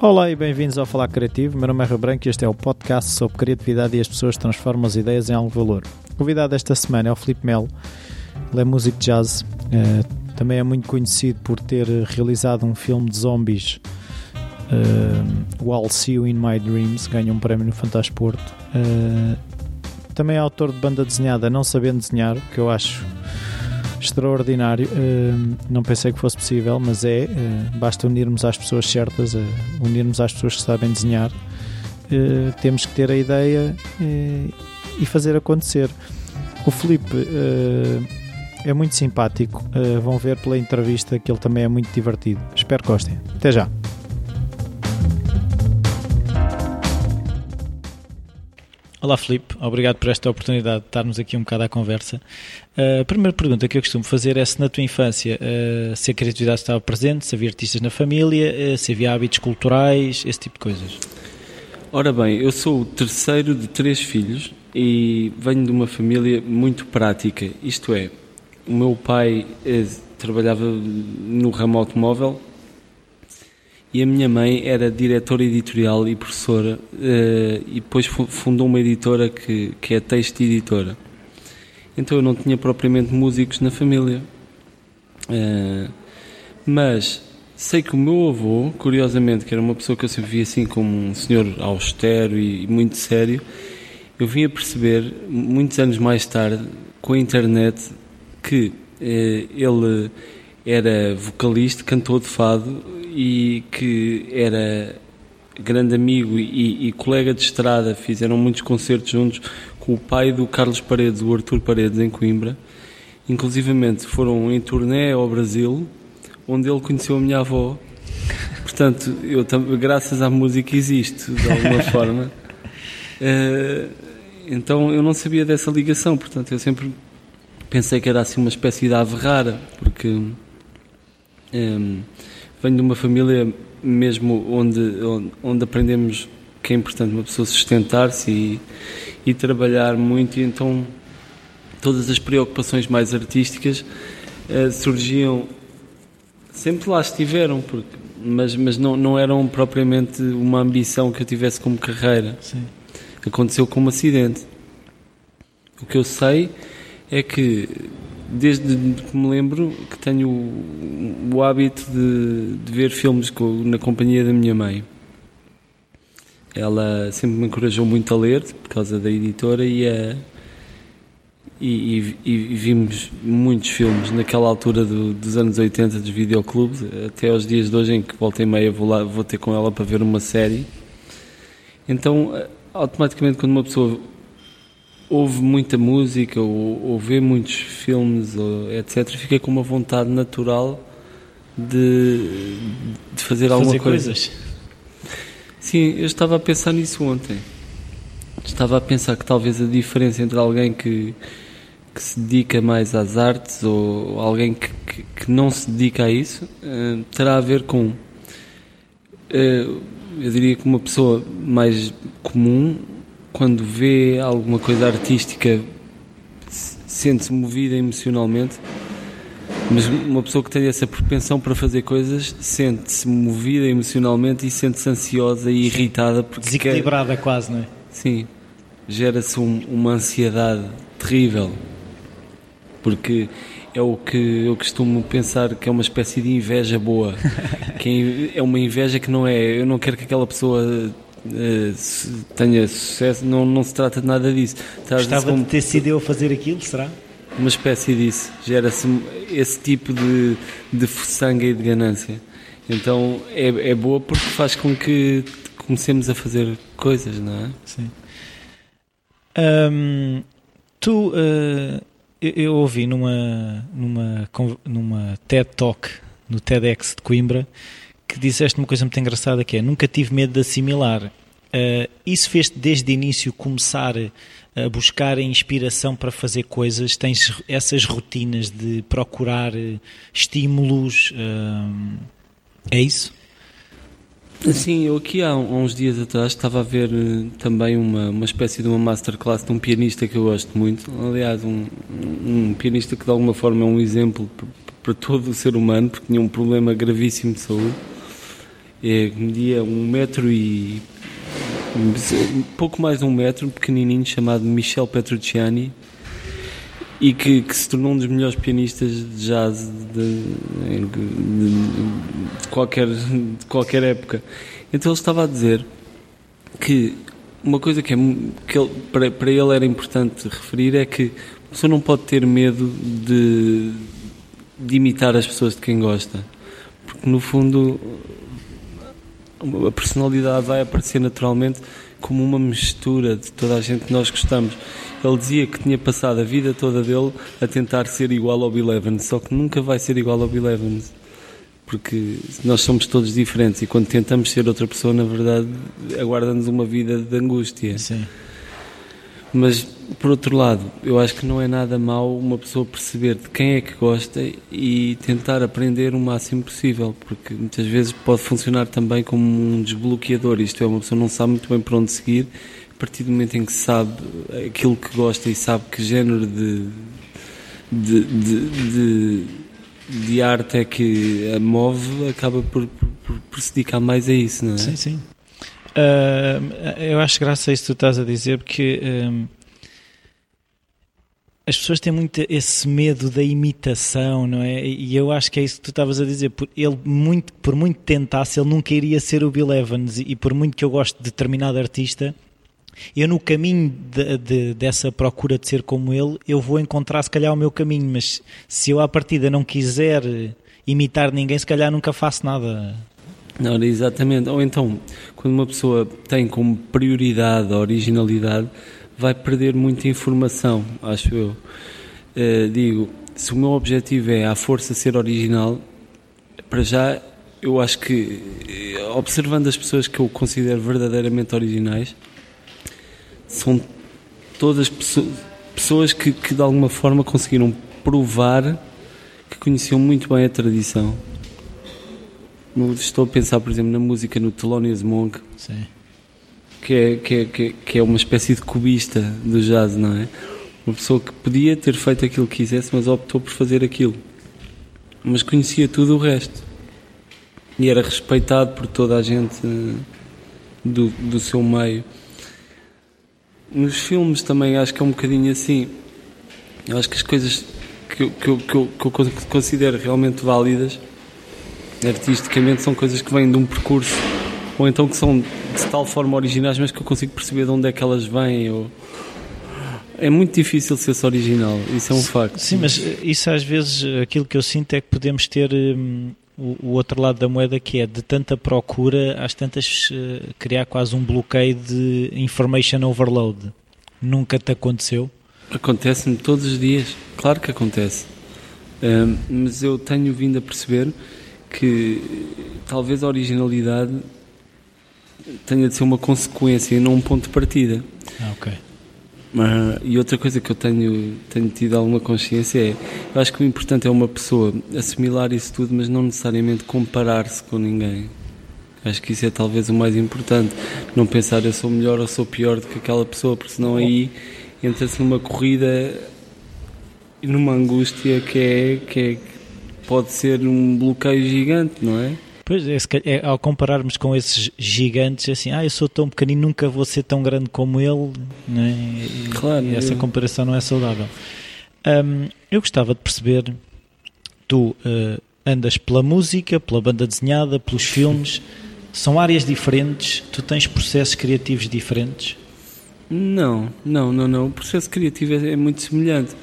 Olá e bem-vindos ao Falar Criativo. Meu nome é Rui Branco e este é o podcast sobre criatividade e as pessoas transformam as ideias em algo valor. O convidado esta semana é o Felipe Melo. Ele é músico de jazz, eh, também é muito conhecido por ter realizado um filme de zombies, uh, o I'll See You in My Dreams, ganhou um prémio no Fantasporto. Uh, também é autor de banda desenhada Não Sabendo Desenhar, que eu acho extraordinário. Uh, não pensei que fosse possível, mas é. Uh, basta unirmos às pessoas certas, uh, unirmos às pessoas que sabem desenhar. temos que ter a ideia e fazer acontecer. O Felipe é muito simpático. vão ver pela entrevista que ele também é muito divertido. Espero que gostem. Até já. Olá Filipe, obrigado por esta oportunidade de estarmos aqui um bocado à conversa. Uh, a primeira pergunta que eu costumo fazer é se na tua infância uh, se a criatividade estava presente, se havia artistas na família, uh, se havia hábitos culturais, esse tipo de coisas. Ora bem, eu sou o terceiro de três filhos e venho de uma família muito prática, isto é, o meu pai trabalhava no ramo automóvel e a minha mãe era diretora editorial e professora uh, e depois fundou uma editora que, que é Texto Editora. Então eu não tinha propriamente músicos na família. Uh, mas sei que o meu avô, curiosamente, que era uma pessoa que eu sempre via assim como um senhor austero e muito sério, eu vim a perceber, muitos anos mais tarde, com a internet, que uh, ele era vocalista, cantor de fado e que era grande amigo e, e, colega de estrada, fizeram muitos concertos juntos com o pai do Carlos Paredes, o Artur Paredes, em Coimbra. Inclusivamente foram em turnê ao Brasil, onde ele conheceu a minha avó. Portanto, eu graças à música existo, de alguma forma. Uh, então eu não sabia dessa ligação, portanto eu sempre pensei que era assim uma espécie de ave rara, porque um, eh, venho de uma família mesmo onde, onde, onde aprendemos que é importante uma pessoa sustentar-se e, e trabalhar muito, e então todas as preocupações mais artísticas uh, surgiam, sempre lá estiveram, porque, mas, mas não, não eram propriamente uma ambição que eu tivesse como carreira. Sim. Aconteceu como um acidente. O que eu sei é que desde que me lembro que tenho o, o hábito de, de, ver filmes com, na companhia da minha mãe. Ela sempre me encorajou muito a ler por causa da editora e, a, e, e, e vimos muitos filmes naquela altura do, dos anos 80 dos videoclubes, até aos dias de hoje em que volta e meia vou, lá, vou ter com ela para ver uma série. Então, automaticamente, quando uma pessoa ouve muita música ou, ou vê muitos filmes, ou, etc., fica com uma vontade natural de, de fazer alguma fazer coisa. coisas. Sim, eu estava a pensar nisso ontem. Estava a pensar que talvez a diferença entre alguém que, que se dedica mais às artes ou alguém que, que, que não se dedica a isso uh, terá a ver com. Uh, eu diria que uma pessoa mais comum quando vê alguma coisa artística, sente-se movida emocionalmente, mas uma pessoa que tem essa propensão para fazer coisas sente-se movida emocionalmente e sente-se ansiosa e irritada. Porque Desequilibrada quer... quase, não é? Sim, gera-se um, uma ansiedade terrível, porque é o que eu costumo pensar que é uma espécie de inveja boa, que é uma inveja que não é, eu não quero que aquela pessoa tenha sucesso, não, não se trata de nada disso. Gostava como... de ter sido eu a fazer aquilo, será? Uma espécie disso. Gera-se esse tipo de, de sangue e de ganância. Então é, é boa porque faz com que comecemos a fazer coisas, não é? Sim. Tu, uh, eu, eu, ouvi numa, numa, numa TED Talk no TEDx de Coimbra que disseste uma coisa muito engraçada que é nunca tive medo de assimilar. Uh, isso fez-te desde o início começar a buscar a inspiração para fazer coisas? Tens essas rotinas de procurar eh, estímulos? Uh, é isso? Sim, eu aqui há uns dias atrás estava a ver também uma, uma espécie de uma masterclass de um pianista que eu gosto muito. Aliás, um, um pianista que de alguma forma é um exemplo para todo o ser humano, porque tinha um problema gravíssimo de saúde é, media um metro e pouco mais de um metro, pequenininho, chamado Michel Petrucciani, e que, que, se tornou um dos melhores pianistas de jazz de, de, de, qualquer, de qualquer época. Então ele estava a dizer que uma coisa que, é, que ele, para, para ele era importante referir é que a pessoa não pode ter medo de, de imitar as pessoas de quem gosta, porque no fundo a personalidade vai aparecer naturalmente como uma mistura de toda a gente que nós gostamos. Ele dizia que tinha passado a vida toda dele a tentar ser igual ao Bill Evans, só que nunca vai ser igual ao Bill Evans. Porque nós somos todos diferentes e quando tentamos ser outra pessoa, na verdade, aguarda-nos uma vida de angústia. Sim. Mas, por outro lado, eu acho que não é nada mau uma pessoa perceber de quem é que gosta e tentar aprender o máximo possível, porque muitas vezes pode funcionar também como um desbloqueador. Isto é, uma pessoa não sabe muito bem para onde seguir, a partir do momento em que sabe aquilo que gosta e sabe que género de, de, de, de, de arte é que a move, acaba por, por, por se dedicar mais a isso, não é? Sim, sim. Uh, eu acho graça a isso que tu estás a dizer, porque uh, as pessoas têm muito esse medo da imitação, não é? E eu acho que é isso que tu estavas a dizer. Por, ele, muito, por muito tentasse, ele nunca iria ser o Bill Evans. E por muito que eu goste de determinado artista, eu no caminho de, de, dessa procura de ser como ele, eu vou encontrar se calhar o meu caminho. Mas se eu à partida não quiser imitar ninguém, se calhar nunca faço nada. Exatamente. Ou então, quando uma pessoa tem como prioridade a originalidade, vai perder muita informação, acho eu. Uh, digo, se o meu objetivo é à força ser original, para já eu acho que, eh, observando as pessoas que eu considero verdadeiramente originais, são todas pessoas que, que de alguma forma conseguiram provar que conheciam muito bem a tradição Estou a pensar, por exemplo, na música no Thelonious Monk, Sim. Que, é, que, é, que, é, que é uma espécie de cubista do jazz, não é? Uma pessoa que podia ter feito aquilo que quisesse, mas optou por fazer aquilo. Mas conhecia tudo o resto. E era respeitado por toda a gente eh, do, do seu meio. Nos filmes também acho que é um bocadinho assim. Eu acho que as coisas que, que, que, eu, que eu considero realmente válidas artisticamente são coisas que vêm de um percurso ou então que são de tal forma originais, mas que eu consigo perceber de onde é que elas vêm. Ou... É muito difícil ser-se original, isso é um facto. Sim, mas isso às vezes, aquilo que eu sinto é que podemos ter hum, o, outro lado da moeda que é de tanta procura, às tantas uh, criar quase um bloqueio de information overload. Nunca te aconteceu? Acontece-me todos os dias, claro que acontece. Um, mas eu tenho vindo a perceber que talvez a originalidade tenha de ser uma consequência e não um ponto de partida. Ah, ok. Uh, e outra coisa que eu tenho, tenho tido alguma consciência é, eu acho que o importante é uma pessoa assimilar isso tudo, mas não necessariamente comparar-se com ninguém. Acho que isso é talvez o mais importante. Não pensar eu sou melhor ou sou pior do que aquela pessoa, porque senão aí entra-se numa corrida e numa angústia que é, que é pode ser um bloqueio gigante, não é? Pois é, é, ao compararmos com esses gigantes, assim, ah, eu sou tão pequenino, nunca vou ser tão grande como ele, não é? E, claro. E essa comparação não é saudável. Um, eu gostava de perceber, tu uh, andas pela música, pela banda desenhada, pelos filmes, são áreas diferentes, tu tens processos criativos diferentes? Não, não, não, não. O processo criativo é, é muito semelhante.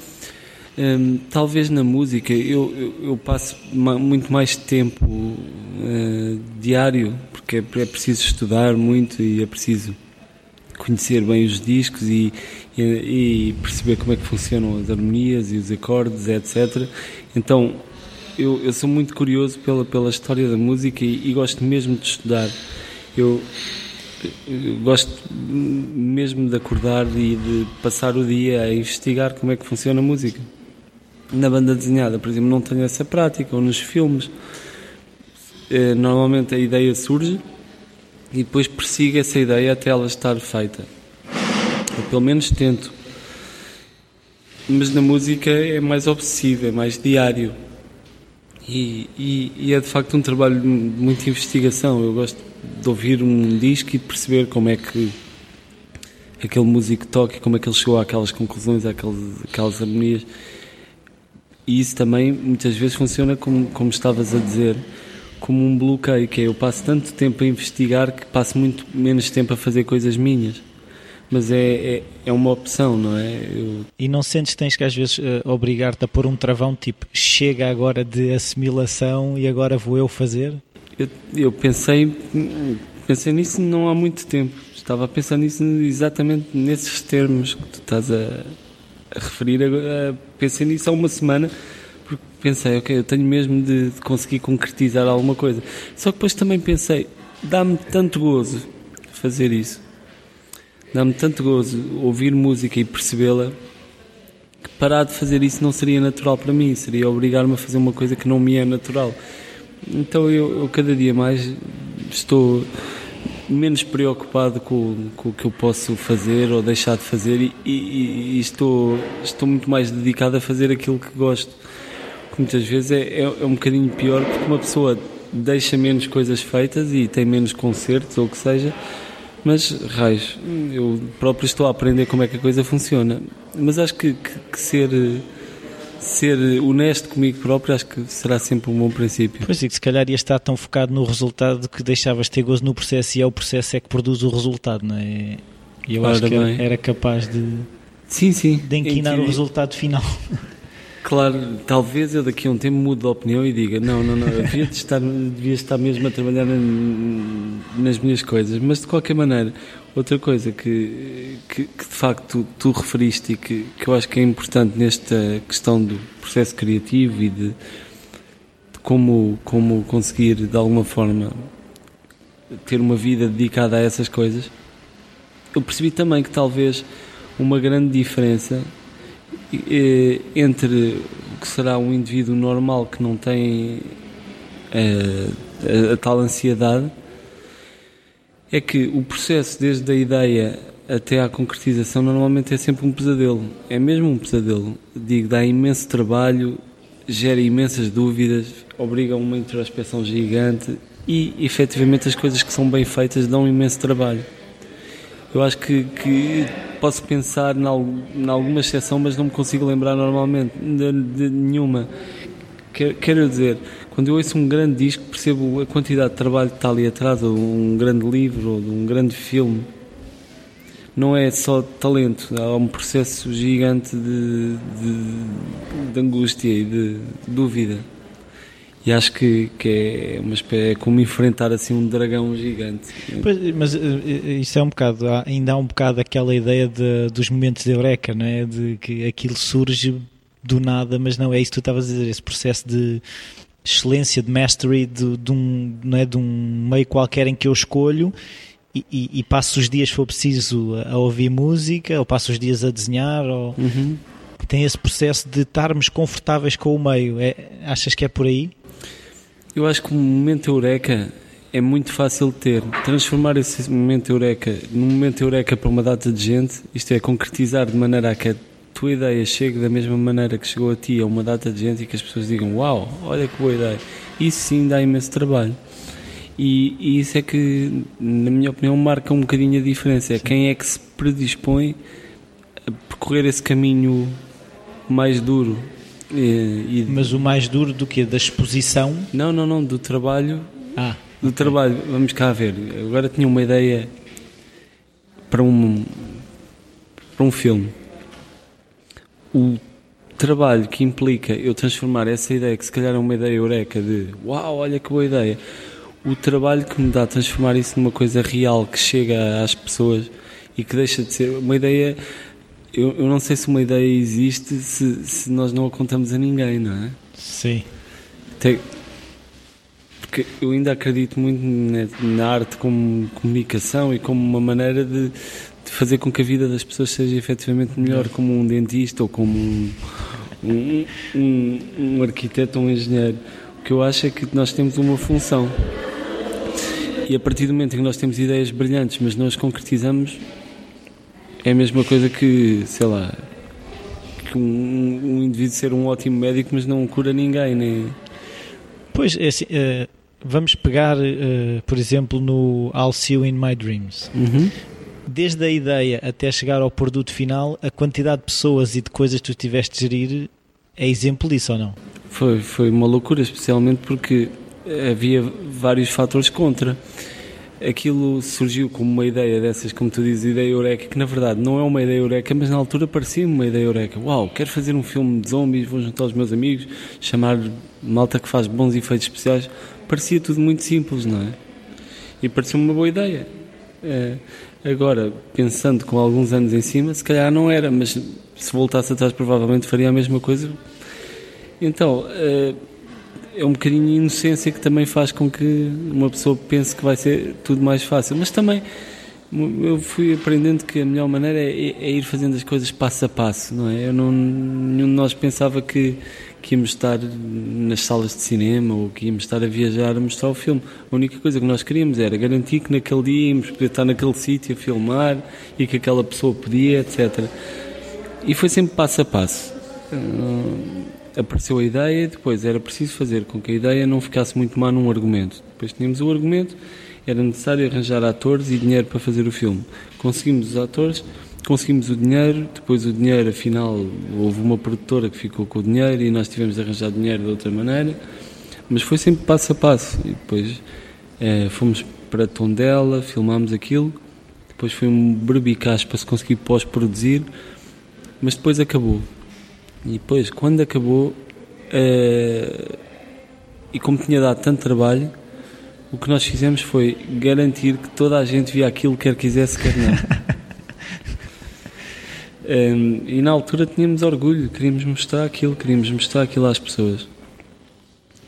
Um, talvez na música eu, eu, eu passo muito mais tempo uh, diário, porque é, é, preciso estudar muito e é preciso conhecer bem os discos e, e, e, perceber como é que funcionam as harmonias e os acordes, etc. Então eu, eu sou muito curioso pela, pela história da música e, e gosto mesmo de estudar. Eu, eu gosto mesmo de acordar e de passar o dia a investigar como é que funciona a música na banda desenhada, por exemplo, não tenho essa prática, ou nos filmes. Eh, normalmente a ideia surge e depois persigo essa ideia até ela estar feita. Ou pelo menos tento. Mas na música é mais obsessivo, é mais diário. E, e, e, é de facto um trabalho de muita investigação. Eu gosto de ouvir um disco e de perceber como é que aquele músico toca como é que ele chegou àquelas conclusões, àquelas harmonias. E isso também muitas vezes funciona como, como estavas a dizer, como um bloqueio, que é eu passo tanto tempo a investigar que passo muito menos tempo a fazer coisas minhas mas é, é, é, uma opção, não é? Eu... E não sentes que tens que às vezes uh, obrigar-te a pôr um travão tipo chega agora de assimilação e agora vou eu fazer? Eu, eu pensei, pensei nisso não há muito tempo. Estava a pensar nisso exatamente nesses termos que tu estás a referir. Pensei nisso há uma semana porque pensei, ok, eu tenho mesmo de, de conseguir concretizar alguma coisa. Só que depois também pensei, dá-me tanto gozo fazer isso dá-me tanto gozo ouvir música e percebê-la que parar de fazer isso não seria natural para mim, seria obrigar-me a fazer uma coisa que não me é natural. Então eu, eu cada dia mais estou menos preocupado com, com, o que eu posso fazer ou deixar de fazer e, e, e, estou, estou muito mais dedicado a fazer aquilo que gosto. Que muitas vezes é, é, é, um bocadinho pior porque uma pessoa deixa menos coisas feitas e tem menos concertos ou o que seja mas, raios, eu próprio estou a aprender como é que a coisa funciona. Mas acho que, que, que ser ser honesto comigo próprio acho que será sempre um bom princípio. Pois é, que se calhar ia estar tão focado no resultado que deixavas ter gozo no processo e é o processo é que produz o resultado, não é? E eu Ora acho que bem. era capaz de, sim, sim. de enquinar o resultado final. Claro, talvez eu daqui a um tempo mude de opinião e diga: não, não, não, eu devia estar, devia estar mesmo a trabalhar nas minhas coisas, mas de qualquer maneira, outra coisa que, que, que de facto tu, tu, referiste e que, que eu acho que é importante nesta questão do processo criativo e de, de como, como conseguir de alguma forma ter uma vida dedicada a essas coisas, eu percebi também que talvez uma grande diferença entre o que será um indivíduo normal que não tem a, a, a tal ansiedade é que o processo desde a ideia até à concretização normalmente é sempre um pesadelo. É mesmo um pesadelo. Digo, dá imenso trabalho, gera imensas dúvidas, obriga a uma introspeção gigante e efetivamente as coisas que são bem feitas dão imenso trabalho. Eu acho que, que posso pensar em, alguma exceção, mas não me consigo lembrar normalmente de, de nenhuma. Quero dizer, quando eu ouço um grande disco, percebo a quantidade de trabalho que está ali atrás, ou um grande livro, ou um grande filme. Não é só talento, há um processo gigante de, de, de angústia e de dúvida. E acho que, que é, uma espécie, é como enfrentar assim um dragão gigante. Pois, mas uh, isso é um bocado, ainda há um bocado aquela ideia de, dos momentos de eureka, não é? De que aquilo surge do nada, mas não é isso que tu estavas a dizer, esse processo de excelência, de mastery de, de, um, não é? de um meio qualquer em que eu escolho e, e, e, passo os dias, se for preciso, a ouvir música, ou passo os dias a desenhar, ou... Uhum. Tem esse processo de estarmos confortáveis com o meio. É, achas que é por aí? Eu acho que o momento eureka é muito fácil de ter. Transformar esse momento eureka num momento eureka para uma data de gente, isto é, concretizar de maneira a que a tua ideia chegue da mesma maneira que chegou a ti a uma data de gente e que as pessoas digam: Uau, olha que boa ideia. Isso sim dá imenso trabalho. E, e isso é que, na minha opinião, marca um bocadinho a diferença. É quem é que se predispõe a percorrer esse caminho mais duro e, e... Mas o mais duro do que? Da exposição? Não, não, não, do trabalho. Ah. Do okay. trabalho, vamos cá ver. Agora tinha uma ideia para um, para um filme. O trabalho que implica eu transformar essa ideia, que se calhar é uma ideia eureka, de uau, olha que boa ideia, o trabalho que me dá a transformar isso numa coisa real que chega às pessoas e que deixa de ser uma ideia eu, eu não sei se uma ideia existe se, se nós não a contamos a ninguém, não é? Sim. Tem, porque eu ainda acredito muito na, na, arte como comunicação e como uma maneira de, de, fazer com que a vida das pessoas seja efetivamente melhor, como um dentista ou como um, um, um, um arquiteto ou um engenheiro. O que eu acho é que nós temos uma função. E a partir do momento em que nós temos ideias brilhantes, mas não as concretizamos, é a mesma coisa que, sei lá, que um, um indivíduo ser um ótimo médico, mas não cura ninguém, nem, Pois, é assim, uh, vamos pegar, uh, por exemplo, no I'll See You in My Dreams. Uhum. Desde a ideia até chegar ao produto final, a quantidade de pessoas e de coisas que tu tiveste de gerir é exemplo disso ou não? Foi, foi uma loucura, especialmente porque havia vários fatores contra. Aquilo surgiu como uma ideia dessas, como tu dizes, ideia eureka, que na verdade não é uma ideia eureka, mas na altura parecia uma ideia eureka. Uau, quero fazer um filme de zombies, vou juntar os meus amigos, chamar malta que faz bons efeitos especiais. Parecia tudo muito simples, não é? E parecia uma boa ideia. É, agora, pensando com alguns anos em cima, se calhar não era, mas se voltasse atrás, provavelmente faria a mesma coisa. Então. É, é um bocadinho de inocência que também faz com que uma pessoa pense que vai ser tudo mais fácil. Mas também eu fui aprendendo que a melhor maneira é, é, ir fazendo as coisas passo a passo, não é? Eu não, nenhum de nós pensava que, que íamos estar nas salas de cinema ou que íamos estar a viajar a mostrar o filme. A única coisa que nós queríamos era garantir que naquele dia íamos poder estar naquele sítio a filmar e que aquela pessoa podia, etc. E foi sempre passo a passo apareceu a ideia, depois era preciso fazer com que a ideia não ficasse muito má num argumento. Depois tínhamos o argumento, era necessário arranjar atores e dinheiro para fazer o filme. Conseguimos os atores, conseguimos o dinheiro, depois o dinheiro, afinal, houve uma produtora que ficou com o dinheiro e nós tivemos de arranjar dinheiro de outra maneira, mas foi sempre passo a passo. E depois é, fomos para Tondela, filmámos aquilo, depois foi um berbicaz para se conseguir pós-produzir, mas depois acabou. E depois, quando acabou, uh, e como tinha dado tanto trabalho, o que nós fizemos foi garantir que toda a gente via aquilo, quer quisesse, quer não. um, e na altura tínhamos orgulho, queríamos mostrar aquilo, queríamos mostrar aquilo às pessoas.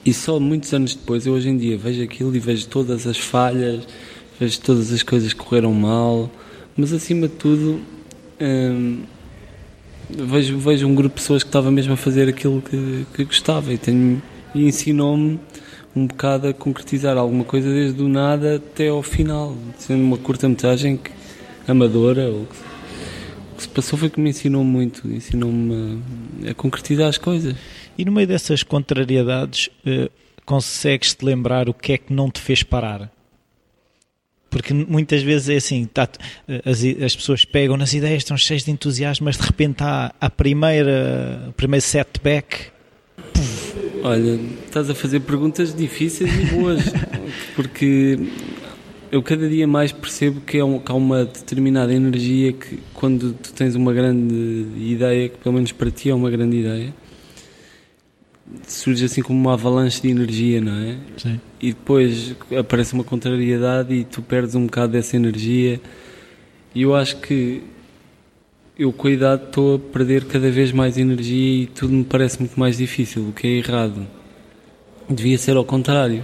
E só muitos anos depois, eu hoje em dia vejo aquilo e vejo todas as falhas, vejo todas as coisas que correram mal, mas acima de tudo. Um, vejo, vejo um grupo de pessoas que estava mesmo a fazer aquilo que, que gostava e, tenho, e ensinou-me um bocado a concretizar alguma coisa desde o nada até ao final, sendo uma curta-metragem amadora. O que se passou foi que me ensinou muito, ensinou-me a, a, concretizar as coisas. E no meio dessas contrariedades, eh, consegues-te lembrar o que é que não te fez parar? Porque muitas vezes é assim, tá, as, as, pessoas pegam nas ideias, estão cheias de entusiasmo, mas de repente há a primeira, o primeiro setback. Olha, estás a fazer perguntas difíceis e boas, porque eu cada dia mais percebo que, é um, que há uma determinada energia que quando tu tens uma grande ideia, que pelo menos para ti é uma grande ideia, surge assim como uma avalanche de energia, não é? Sim. E depois aparece uma contrariedade e tu perdes um bocado dessa energia. E eu acho que eu com a idade estou a perder cada vez mais energia e tudo me parece muito mais difícil, o que é errado. Devia ser ao contrário.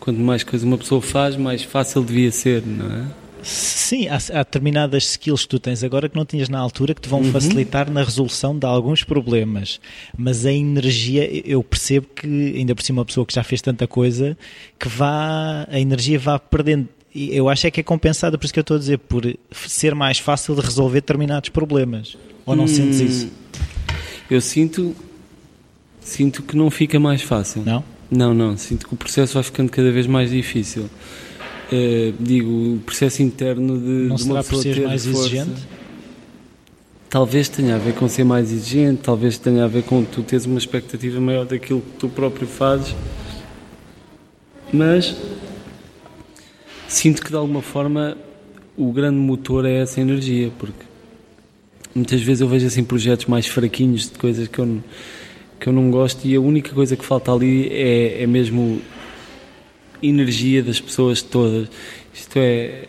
Quanto mais coisa uma pessoa faz, mais fácil devia ser, não é? Sim, há, há, determinadas skills que tu tens agora que não tinhas na altura que te vão uhum. facilitar na resolução de alguns problemas. Mas a energia, eu percebo que, ainda por cima, uma pessoa que já fez tanta coisa, que vá, a energia vá perdendo. E eu acho é que é compensada, por isso que eu estou a dizer, por ser mais fácil de resolver determinados problemas. Ou não hum, sentes isso? Eu sinto, sinto que não fica mais fácil. Não? Não, não. Sinto que o processo vai ficando cada vez mais difícil. Uh, digo, o processo interno de, Não de uma pessoa ter mais força, exigente? Talvez tenha a ver com ser mais exigente, talvez tenha a ver com tu teres uma expectativa maior daquilo que tu próprio fazes, mas sinto que de alguma forma o grande motor é essa energia, porque muitas vezes eu vejo assim projetos mais fraquinhos de coisas que eu não, que eu não gosto e a única coisa que falta ali é, é mesmo energia das pessoas todas. Isto é.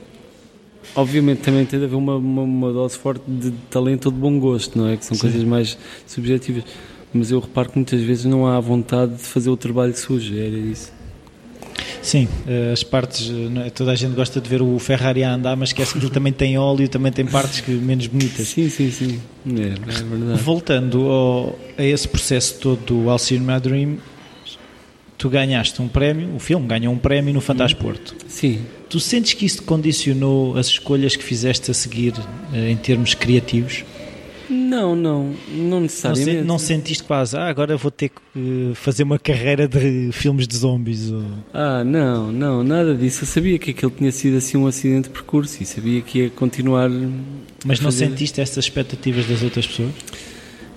Obviamente também tem de haver uma, uma, uma dose forte de talento ou de bom gosto, não é? Que são Sim. coisas mais subjetivas. Mas eu reparo que muitas vezes não há vontade de fazer o trabalho sujo, era isso. Sim, eh, as partes, é? toda a gente gosta de ver o Ferrari a andar, mas esquece que ele também tem óleo, também tem partes que menos bonitas. Sim, sim, sim, é, é verdade. Voltando ao, a esse processo todo do Alcine My Dream, tu ganhaste um prémio, o filme ganhou um prémio no Fantasporto. Sim. Tu sentes que isso condicionou as escolhas que fizeste a seguir eh, em termos criativos? Não, não, não necessariamente. Não, não sentiste quase, ah, agora vou ter que uh, fazer uma carreira de filmes de zombies? Ou... Ah, não, não, nada disso. Eu sabia que aquilo tinha sido assim um acidente de percurso e sabia que ia continuar. Mas não fazer... sentiste essas expectativas das outras pessoas?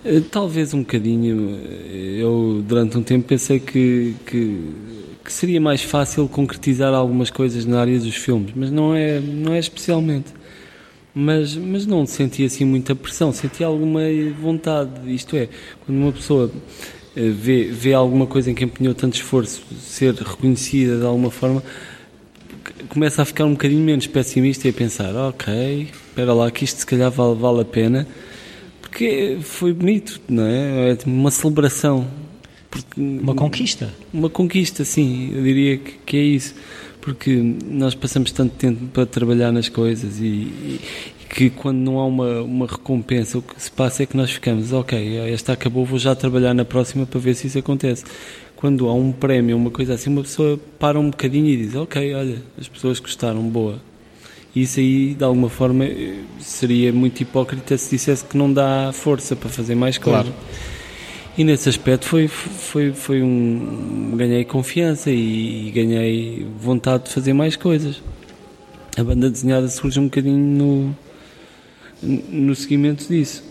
Uh, talvez um bocadinho. Eu, durante um tempo, pensei que, que, que seria mais fácil concretizar algumas coisas na área dos filmes, mas não é, não é especialmente mas, mas não senti assim muita pressão, senti alguma vontade. Isto é, quando uma pessoa eh, vê, vê alguma coisa em que empenhou tanto esforço ser reconhecida de alguma forma, começa a ficar um bocadinho menos pessimista e a pensar: ok, espera lá, que isto se calhar vale, vale a pena, porque foi bonito, não é? É uma celebração. Porque, uma conquista? Uma conquista, sim, eu diria que, que é isso porque nós passamos tanto tempo para trabalhar nas coisas e, e, que quando não há uma, uma recompensa, o que se passa é que nós ficamos, ok, esta acabou, vou já trabalhar na próxima para ver se isso acontece. Quando há um prémio, uma coisa assim, uma pessoa para um bocadinho e diz, ok, olha, as pessoas gostaram, boa. E isso aí, de alguma forma, seria muito hipócrita se dissesse que não dá força para fazer mais coisas. Claro. E nesse aspecto foi, foi, foi um. ganhei confiança e, ganhei vontade de fazer mais coisas. A banda desenhada surge um bocadinho no, no seguimento disso.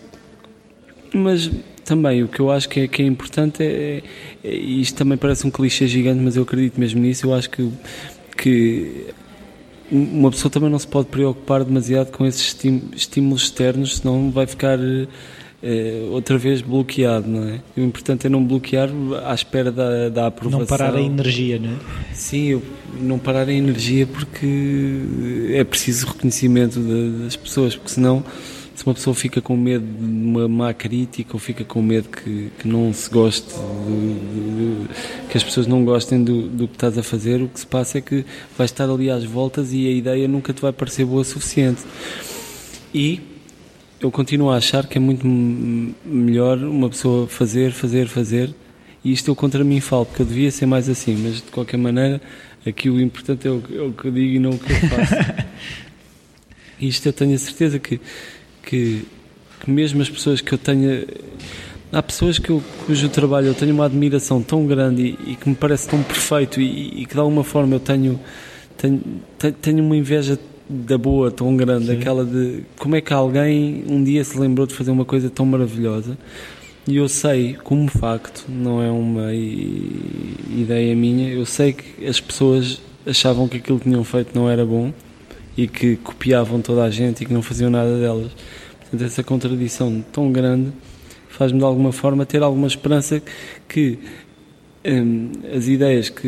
Mas também o que eu acho que é, que é importante é, é, Isto também parece um clichê gigante, mas eu acredito mesmo nisso. Eu acho que, que uma pessoa também não se pode preocupar demasiado com esses estímulos externos, senão vai ficar é, outra vez bloqueado, não é? O importante é não bloquear à espera da, da aprovação. Não parar a energia, não é? Sim, não parar a energia porque é preciso reconhecimento das pessoas, porque senão se uma pessoa fica com medo de uma má crítica ou fica com medo que, que não se goste, de, de, que as pessoas não gostem do, do que estás a fazer, o que se passa é que vais estar ali às voltas e a ideia nunca te vai parecer boa o suficiente. E eu continuo a achar que é muito melhor uma pessoa fazer, fazer, fazer, e isto eu contra mim falo, porque eu devia ser mais assim, mas de qualquer maneira, aqui o importante é o, é o que eu digo e não o que eu faço. isto eu tenho a certeza que, que, que, mesmo as pessoas que eu tenho. Há pessoas que eu, cujo trabalho eu tenho uma admiração tão grande e, e que me parece tão perfeito e, e, que de alguma forma eu tenho, tenho, tenho uma inveja da boa tão grande, Sim. aquela de como é que alguém um dia se lembrou de fazer uma coisa tão maravilhosa. E eu sei, como facto, não é uma ideia minha, eu sei que as pessoas achavam que aquilo que tinham feito não era bom e que copiavam toda a gente e que não faziam nada delas. Portanto, essa contradição tão grande faz-me de alguma forma ter alguma esperança que Hum, as ideias que,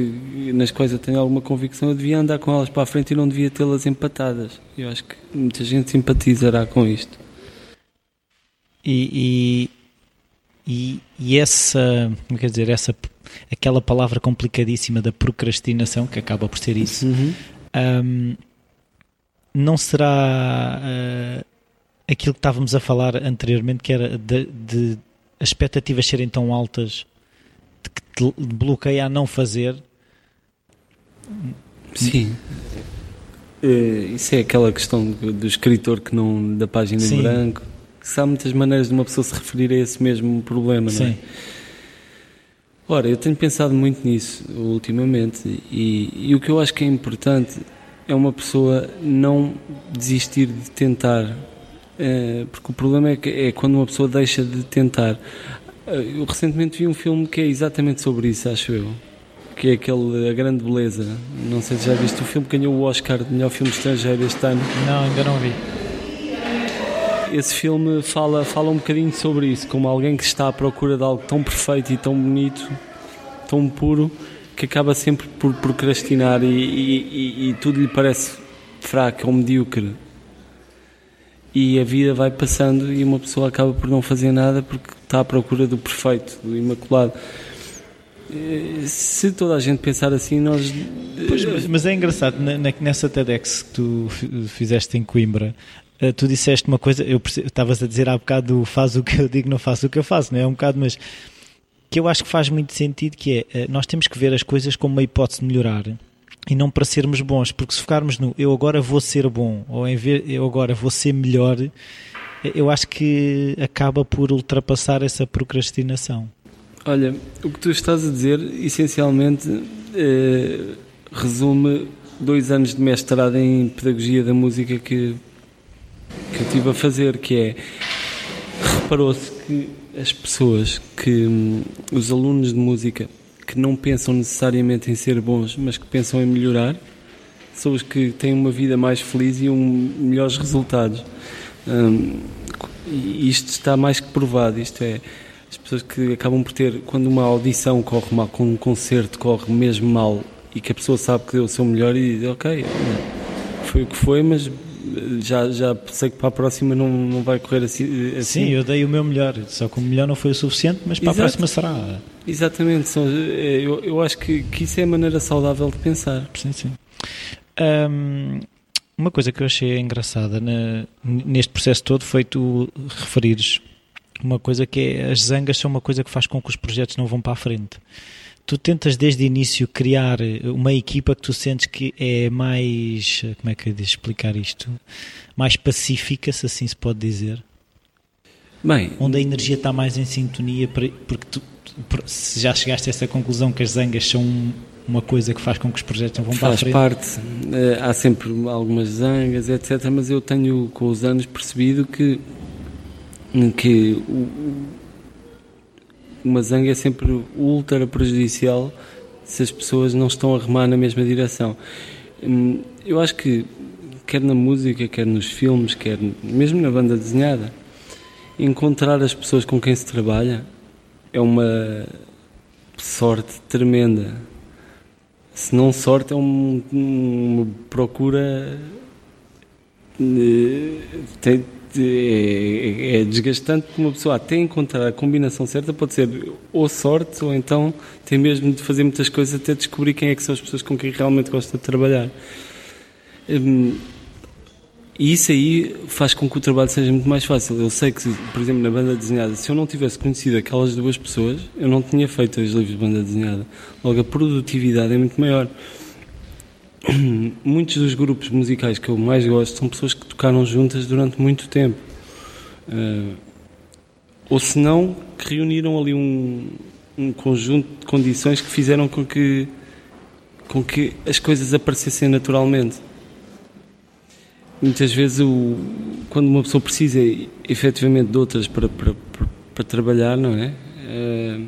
nas quais eu tenho alguma convicção, eu devia andar com elas para a frente e não devia tê-las empatadas. Eu acho que muita gente simpatizará com isto. E, e, e, essa, quer dizer, essa, aquela palavra complicadíssima da procrastinação, que acaba por ser isso, uhum. um, não será uh, aquilo que estávamos a falar anteriormente, que era de, de as expectativas serem tão altas te bloqueia a não fazer. Sim. Uh, isso é aquela questão do escritor que não da página Sim. em branco. Se há muitas maneiras de uma pessoa se referir a esse mesmo problema, Sim. não é? Ora, eu tenho pensado muito nisso ultimamente e, e, o que eu acho que é importante é uma pessoa não desistir de tentar, uh, porque o problema é, que, é quando uma pessoa deixa de tentar. Eu recentemente vi um filme que é exatamente sobre isso, acho eu. Que é aquele A Grande Beleza. Não sei se já viste o filme que ganhou o Oscar de melhor filme estrangeiro este ano. Não, ainda não vi. Esse filme fala, fala um bocadinho sobre isso, como alguém que está à procura de algo tão perfeito e tão bonito, tão puro, que acaba sempre por procrastinar e, e, e, e tudo lhe parece fraco ou medíocre e a vida vai passando e uma pessoa acaba por não fazer nada porque está à procura do perfeito, do imaculado. Eh, se toda a gente pensar assim, nós. Pois, mas é engraçado, nessa TEDx que tu fizeste em Coimbra, eh, tu disseste uma coisa, eu estavas a dizer há bocado faz o que eu digo, não faço o que eu faço, não é? Um bocado, mas que eu acho que faz muito sentido que é, eh, nós temos que ver as coisas como uma hipótese de melhorar e não para sermos bons, porque se ficarmos no eu agora vou ser bom ou em vez eu agora vou ser melhor, eu acho que acaba por ultrapassar essa procrastinação. Olha, o que tu estás a dizer, essencialmente, eh, resume dois anos de mestrado em Pedagogia da Música que, que eu tive a fazer, que é, reparou-se que as pessoas, que hum, os alunos de música, que não pensam necessariamente em ser bons, mas que pensam em melhorar, são os que têm uma vida mais feliz e um, melhores resultados. E isto está mais que provado, isto é as pessoas que acabam por ter, quando uma audição corre mal, quando um concerto corre mesmo mal e que a pessoa sabe que deu o seu melhor e diz, ok, foi o que foi, mas já, já sei que para a próxima não, não vai correr assim, assim. Sim, eu dei o meu melhor, só que o melhor não foi o suficiente, mas para Exato. a próxima será. Exatamente, eu, eu acho que, que isso é a maneira saudável de pensar. Sim, sim. Um, uma coisa que eu achei engraçada na, neste processo todo foi tu referires uma coisa que é as zangas são uma coisa que faz com que os projetos não vão para a frente. Tu tentas desde o início criar uma equipa que tu sentes que é mais, como é que eu de explicar isto? Mais pacífica, se assim se pode dizer. Bem, onde a energia está mais em sintonia, porque tu, se já chegaste a essa conclusão que as zangas são uma coisa que faz com que os projetos não vão para a frente? Faz parte, eh, há sempre algumas zangas, etc. Mas eu tenho com os anos percebido que que uma zanga é sempre ultra prejudicial se as pessoas não estão a remar na mesma direção. Hum, eu acho que, quer na música, quer nos filmes, quer mesmo na banda desenhada, encontrar as pessoas com quem se trabalha é uma sorte tremenda. Se não sorte, é um, uma procura. Eh, tem, é, é, desgastante porque uma pessoa até encontrar a combinação certa pode ser ou sorte ou então tem mesmo de fazer muitas coisas até descobrir quem é que são as pessoas com quem realmente gosta de trabalhar. Hum, e isso aí faz com que o trabalho seja muito mais fácil. Eu sei que, por exemplo, na banda desenhada, se eu não tivesse conhecido aquelas duas pessoas, eu não tinha feito os livros de banda desenhada. Logo, a produtividade é muito maior. muitos dos grupos musicais que eu mais gosto são pessoas que tocaram juntas durante muito tempo. Uh, ou se não, que reuniram ali um, um conjunto de condições que fizeram com que, com que as coisas aparecessem naturalmente. Muitas vezes, o, quando uma pessoa precisa efetivamente de outras para, para, para, para trabalhar, não é? Uh,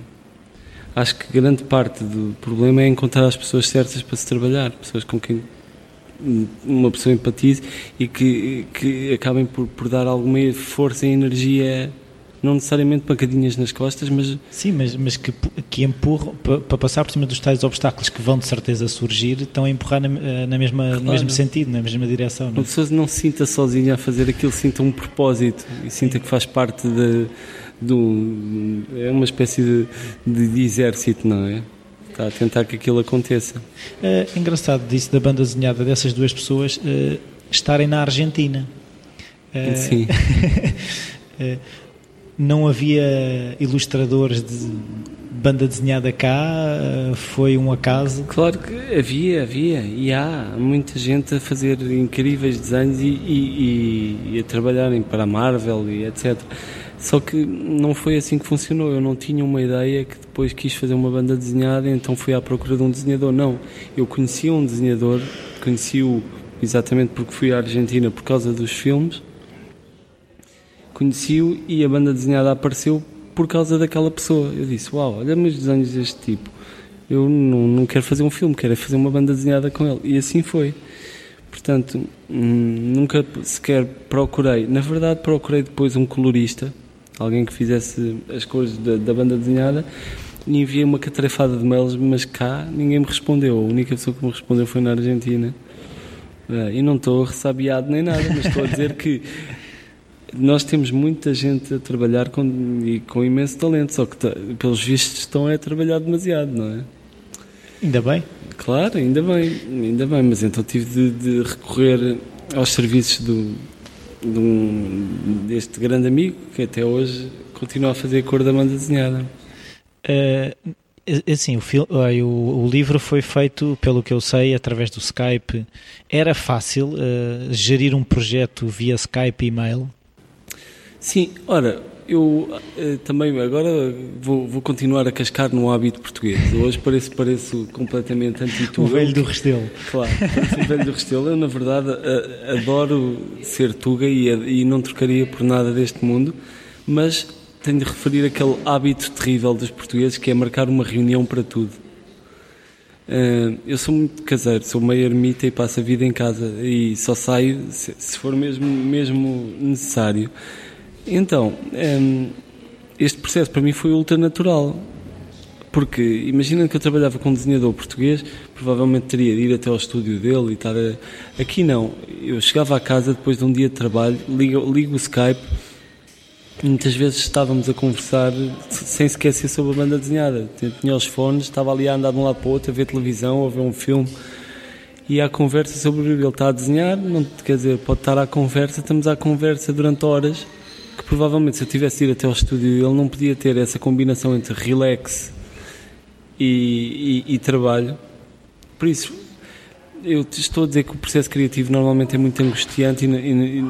acho que grande parte do problema é encontrar as pessoas certas para se trabalhar, pessoas com quem uma pessoa empatize e que, que acabem por, por dar alguma força e energia não necessariamente pancadinhas nas costas, mas... Sim, mas, mas que, que empurram, para, passar por cima dos tais obstáculos que vão de certeza surgir, estão a empurrar na, na mesma, claro. no mesmo sentido, na mesma direção. Não? É? Uma pessoa não se sinta sozinha a fazer aquilo, sinta um propósito e sinta Sim. que faz parte de, do, é uma espécie de, de, de, exército, não é? Está a tentar que aquilo aconteça. É engraçado disso da banda desenhada dessas duas pessoas é, estarem na Argentina. É, Sim. É, não havia ilustradores de banda desenhada cá, foi um acaso? Claro que havia, havia, e há muita gente a fazer incríveis desenhos e, e, e a trabalharem para a Marvel e etc. Só que não foi assim que funcionou. Eu não tinha uma ideia que depois quis fazer uma banda desenhada, então fui à procura de um desenhador. Não, eu conhecia um desenhador, conheci-o exatamente porque fui à Argentina por causa dos filmes. Conheci-o e a banda desenhada apareceu por causa daquela pessoa. Eu disse: Uau, olha meus desenhos deste tipo. Eu não, não quero fazer um filme, quero é fazer uma banda desenhada com ele. E assim foi. Portanto, hum, nunca sequer procurei. Na verdade, procurei depois um colorista alguém que fizesse as cores da, da banda desenhada e enviei uma catarefada de mails, mas cá ninguém me respondeu. A única pessoa que me respondeu foi na Argentina. Eh, e não estou ressabiado nem nada, mas estou a dizer que nós temos muita gente a trabalhar com, e com imenso talento, só que pelos vistos estão a trabalhar demasiado, não é? Ainda bem. Claro, ainda bem, ainda bem, mas então tive de, de recorrer aos serviços do, de um, deste grande amigo que até hoje continua a fazer a cor da banda desenhada. Uh, assim, o, fil, o, o, livro foi feito, pelo que eu sei, através do Skype. Era fácil uh, gerir um projeto via Skype e e-mail? Sim, ora, eu eh, também agora vou, vou, continuar a cascar no hábito português. Hoje pareço, pareço completamente anti-tuga. O velho do Restelo. Claro, o velho do Restelo. Eu, na verdade, adoro ser tuga e, e não trocaria por nada deste mundo, mas tenho de referir aquele hábito terrível dos portugueses que é marcar uma reunião para tudo. Uh, eu sou muito caseiro, sou meio ermita e passo a vida em casa e só saio se, se for mesmo, mesmo necessário. Então, este processo para mim foi ultra natural. Porque imagina que eu trabalhava com um desenhador português, provavelmente teria de ir até ao estúdio dele e estar a... Aqui não. Eu chegava à casa depois de um dia de trabalho, ligo, ligo o Skype muitas vezes estávamos a conversar sem sequer ser sobre a banda desenhada. Tinha os fones, estava ali a andar de um lado para o outro, a ver televisão, a ver um filme. E há conversa sobre ele está a desenhar, não, quer dizer, pode estar à conversa, estamos à conversa durante horas, que provavelmente se eu tivesse ido até ao estúdio ele não podia ter essa combinação entre relax e, e, e trabalho. Por isso, eu estou a dizer que o processo criativo normalmente é muito angustiante e, e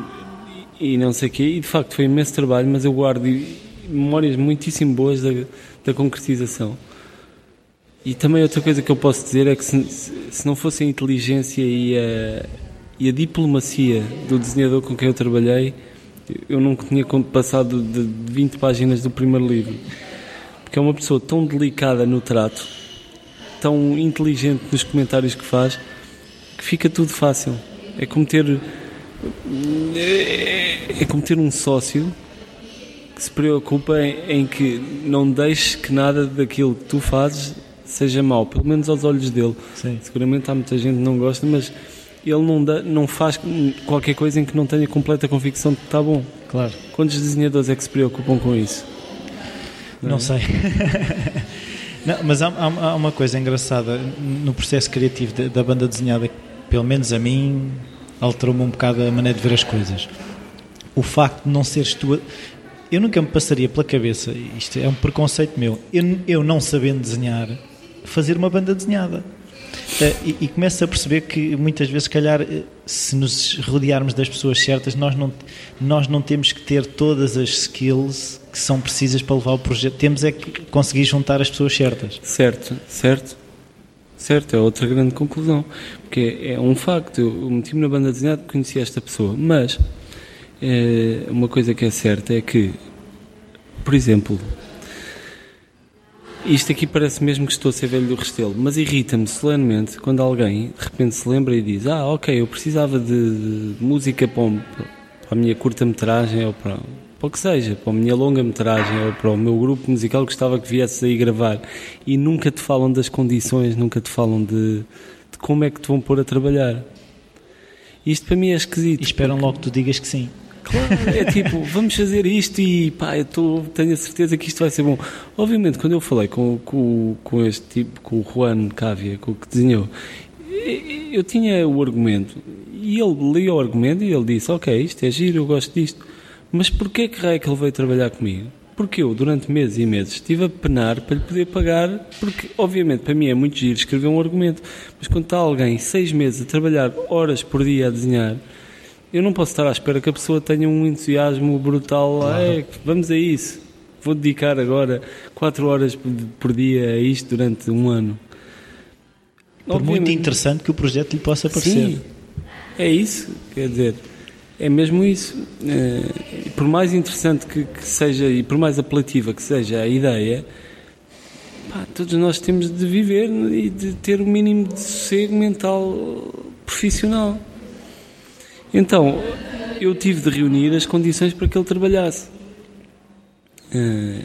e não sei o quê, e de facto foi imenso trabalho, mas eu guardo memórias muitíssimo boas da, da concretização. E também outra coisa que eu posso dizer é que se, se não fosse a inteligência e a, e a diplomacia do desenhador com quem eu trabalhei, eu nunca tinha passado de 20 páginas do primeiro livro. Porque é uma pessoa tão delicada no trato, tão inteligente nos comentários que faz, que fica tudo fácil. É como ter é, como ter um sócio que se preocupa em, em, que não deixes que nada daquilo que tu fazes seja mau, pelo menos aos olhos dele. Sim. Seguramente há muita gente que não gosta, mas ele não, dá, não faz qualquer coisa em que não tenha completa convicção de que está bom. Claro. Quantos desenhadores é que se preocupam com isso? Não, não é? sei. não, mas há, há, uma coisa engraçada no processo criativo da, da banda desenhada, pelo menos a mim alterou-me um bocado a maneira de ver as coisas. O facto de não seres tu. Eu nunca me passaria pela cabeça, isto é um preconceito meu, eu, eu não sabendo desenhar, fazer uma banda desenhada. Uh, e, começo a perceber que muitas vezes, se calhar, eh, se nos rodearmos das pessoas certas, nós não, nós não temos que ter todas as skills que são precisas para levar o projeto. Temos é que conseguir juntar as pessoas certas. Certo, certo. Certo, é outra grande conclusão. Porque é um facto, eu meti-me na banda desenhada conheci esta pessoa. Mas, é, uma coisa que é certa é que, por exemplo, isto aqui parece mesmo que estou a ser velho do Restelo, mas irrita-me solenemente quando alguém de repente se lembra e diz: Ah, ok, eu precisava de, de música para, para a minha curta-metragem ou para para o que seja, para a minha longa-metragem ou para o meu grupo musical, gostava que viesses aí gravar. E nunca te falam das condições, nunca te falam de, de como é que te vão pôr a trabalhar. Isto para mim é esquisito. E esperam porque... logo que tu digas que sim. Claro, é tipo, vamos fazer isto e pá, eu tô, tenho a certeza que isto vai ser bom. Obviamente, quando eu falei com, com, com este tipo, com o Juan Cávia, com o que desenhou, eu tinha o argumento e ele lia o argumento e ele disse: Ok, isto é giro, eu gosto disto. Mas porquê que raio que ele veio trabalhar comigo? Porque eu, durante meses e meses, estive a penar para lhe poder pagar, porque, obviamente, para mim é muito giro escrever um argumento, mas quando está alguém seis meses a trabalhar horas por dia a desenhar, eu não posso estar à espera que a pessoa tenha um entusiasmo brutal. Claro. É, vamos a isso. Vou dedicar agora quatro horas por dia a isto durante um ano. Por obviamente, muito interessante que o projeto lhe possa parecer. Sim, é isso. Quer dizer, é mesmo isso. É, por mais interessante que, que, seja e por mais apelativa que seja a ideia, pá, todos nós temos de viver e de ter o mínimo de sossego mental profissional. Então, eu tive de reunir as condições para que ele trabalhasse. É,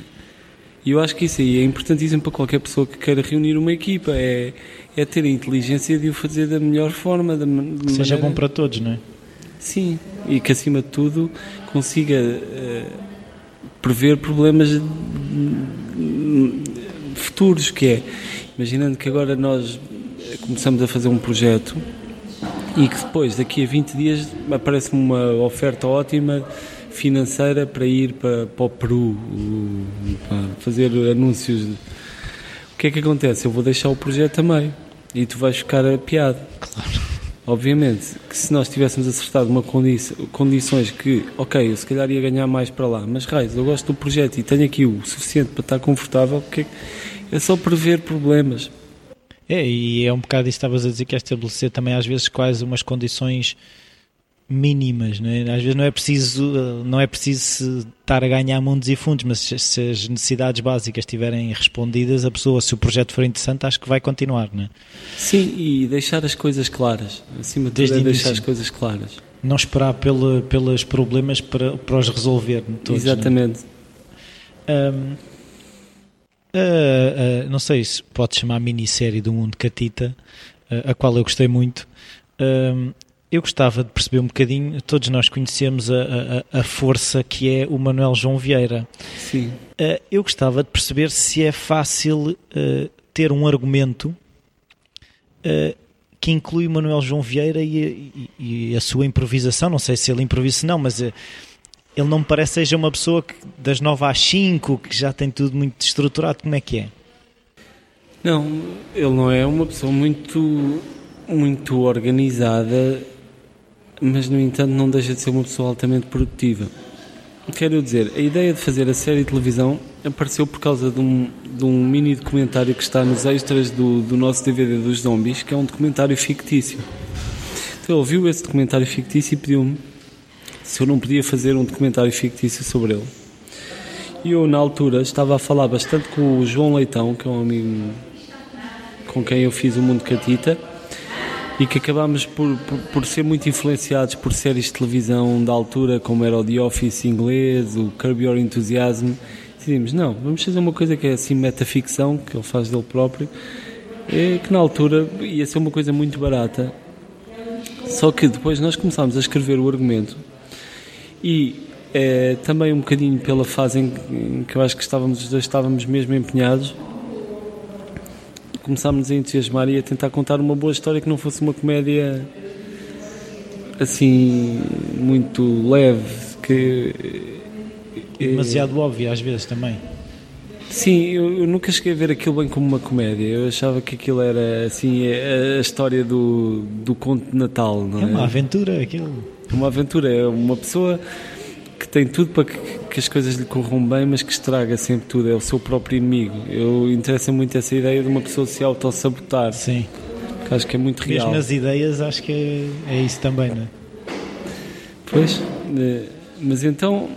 e eu acho que isso aí é importantíssimo para qualquer pessoa que queira reunir uma equipa, é, é ter a inteligência de o fazer da melhor forma. Da, de Seja bom para todos, não é? Sim, e que acima de tudo consiga uh, prever problemas futuros, que é, imaginando que agora nós começamos a fazer um projeto e que depois, daqui a 20 dias, aparece-me uma oferta ótima financeira para ir para, para o Peru, para fazer anúncios. O que é que acontece? Eu vou deixar o projeto também e tu vais ficar apiado. Claro. Obviamente que se nós tivéssemos acertado uma condição, condições que, ok, eu se calhar ia ganhar mais para lá, mas raios, eu gosto do projeto e tenho aqui o suficiente para estar confortável, porque é só prever problemas. É, e é um bocado isso que estavas a dizer que é estabelecer também às vezes quase umas condições mínimas, não é? às vezes não é preciso não é preciso estar a ganhar mundos e fundos, mas se, as necessidades básicas estiverem respondidas, a pessoa, se o projeto for interessante, acho que vai continuar, não é? Sim, e deixar as coisas claras, acima de tudo é deixar as coisas claras. Não esperar pelo, pelos problemas para, para os resolver todos. É? Exatamente. Não, um, uh, uh, não sei se pode chamar minissérie do Mundo Catita, uh, a qual eu gostei muito. Um, eu gostava de perceber um bocadinho, todos nós conhecemos a, a, a força que é o Manuel João Vieira. Sim. Eu gostava de perceber se é fácil ter um argumento que inclui o Manuel João Vieira e, e, e, a sua improvisação. Não sei se ele improvisa, não, mas ele não me parece seja uma pessoa que, das 9 às 5 que já tem tudo muito estruturado. Como é que é? Não, ele não é uma pessoa muito, muito organizada mas no entanto não deixa de ser uma pessoa altamente produtiva. Quero dizer, a ideia de fazer a série de televisão apareceu por causa de um, de um mini documentário que está nos extras do, do nosso DVD dos zombies, que é um documentário fictício. Então ele viu esse documentário fictício e pediu-me se eu não podia fazer um documentário fictício sobre ele. E eu, na altura, estava a falar bastante com o João Leitão, que é um amigo com quem eu fiz o Mundo Catita, e que acabámos por, por, por, ser muito influenciados por séries de televisão da altura, como era o The Office inglês, o Curb Your Enthusiasm. Decidimos, não, vamos fazer uma coisa que é assim metaficção, que ele faz dele próprio, é, que na altura ia ser uma coisa muito barata. Só que depois nós começámos a escrever o argumento e é, também um bocadinho pela fase em que eu acho que estávamos, estávamos mesmo empenhados, começámos a entusiasmar e a tentar contar uma boa história que não fosse uma comédia assim muito leve que demasiado óbvia às vezes também. Sim eu, eu, nunca cheguei a ver aquilo bem como uma comédia. Eu achava que aquilo era assim a, a história do, do conto de Natal não é, é? uma aventura aquilo. é uma aventura é uma pessoa que tem tudo para que, que, as coisas lhe corram bem, mas que estraga sempre tudo, é o seu próprio inimigo. Eu interessa muito essa ideia de uma pessoa se auto-sabotar. Sim. Que acho que é muito real. Mesmo nas ideias, acho que é, é isso também, não é? Pois, eh, mas então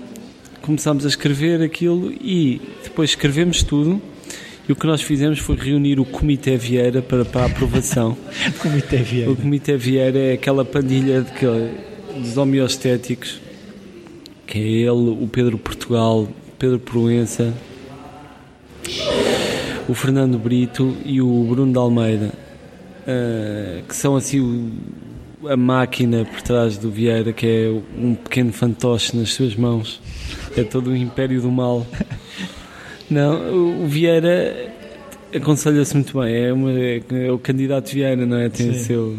começámos a escrever aquilo e depois escrevemos tudo. E o que nós fizemos foi reunir o Comitê Vieira para, para a aprovação. Comitê Vieira. O Comitê Vieira é aquela pandilha de que, dos homeostéticos que é ele, o Pedro Portugal, Pedro Proença, o Fernando Brito e o Bruno de Almeida, uh, que são assim o, a máquina por trás do Vieira, que é um pequeno fantoche nas suas mãos, é todo o império do mal. Não, o Vieira aconselha-se muito bem, é, uma, é, o candidato Vieira, não é? Tem seu,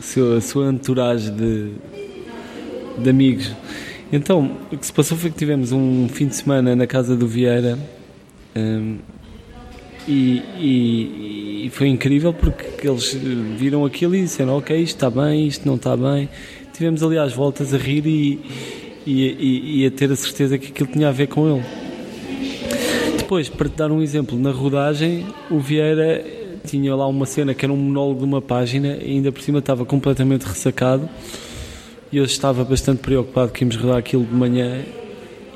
seu, a sua entourage de, de amigos. Então, o que se passou foi que tivemos um fim de semana na casa do Vieira um, e, e, e, foi incrível porque eles viram aquilo e disseram: Ok, isto está bem, isto não está bem. Tivemos ali às voltas a rir e, e, e a ter a certeza que aquilo tinha a ver com ele. Depois, para te dar um exemplo, na rodagem, o Vieira tinha lá uma cena que era um monólogo de uma página e ainda por cima estava completamente ressacado e eu estava bastante preocupado que íamos rodar aquilo de manhã.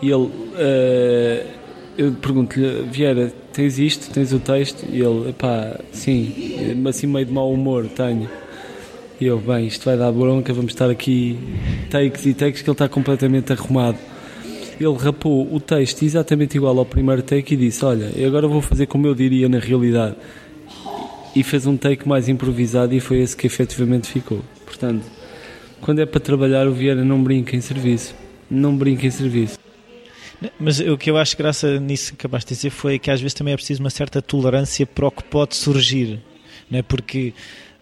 E ele uh, eu pergunto-lhe Vieira, tens isto? Tens o texto? E ele, pá, sim assim meio de mau humor, tenho. E eu, bem, isto vai dar bronca vamos estar aqui takes e takes que ele está completamente arrumado. Ele rapou o texto exatamente igual ao primeiro take e disse, olha, agora vou fazer como eu diria na realidade. E fez um take mais improvisado e foi esse que efetivamente ficou. Portanto quando é para trabalhar, o Vieira não brinca em serviço. Não brinca em serviço. Mas o que eu acho graça nisso que acabaste de dizer foi que às vezes também é preciso uma certa tolerância para o que pode surgir. Não é? Porque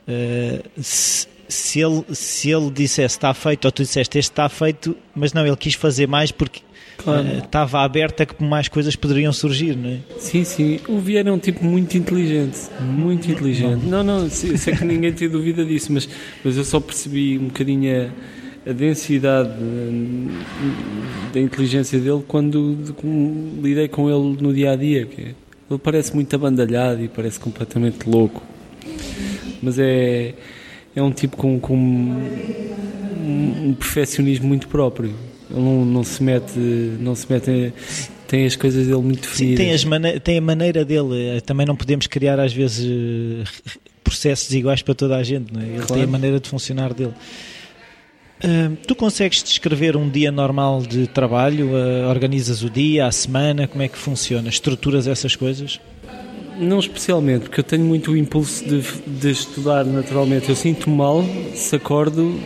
uh, se, se, ele, se ele dissesse está feito, ou tu disseste este está feito, mas não, ele quis fazer mais porque claro. estava aberta a que mais coisas poderiam surgir, não é? Sim, sim. O Vieira é um tipo muito inteligente, muito inteligente. Não, não, não sei, sei que ninguém tem dúvida disso, mas, mas eu só percebi um bocadinho a, a densidade da inteligência dele quando de, lidei com ele no dia a dia. Que é, ele parece muito abandalhado e parece completamente louco, mas é, é um tipo com, com um, um perfeccionismo muito próprio. Ele não, não se mete, não se mete tem as coisas dele muito definidas. Sim, tem, tem a maneira dele. Também não podemos criar às vezes processos iguais para toda a gente. Não é? Ele claro. tem a maneira de funcionar dele. Uh, tu consegues descrever um dia normal de trabalho? Uh, organizas o dia, a semana? Como é que funciona? Estruturas essas coisas? Não especialmente, porque eu tenho muito o impulso de, de estudar naturalmente. Eu sinto mal se acordo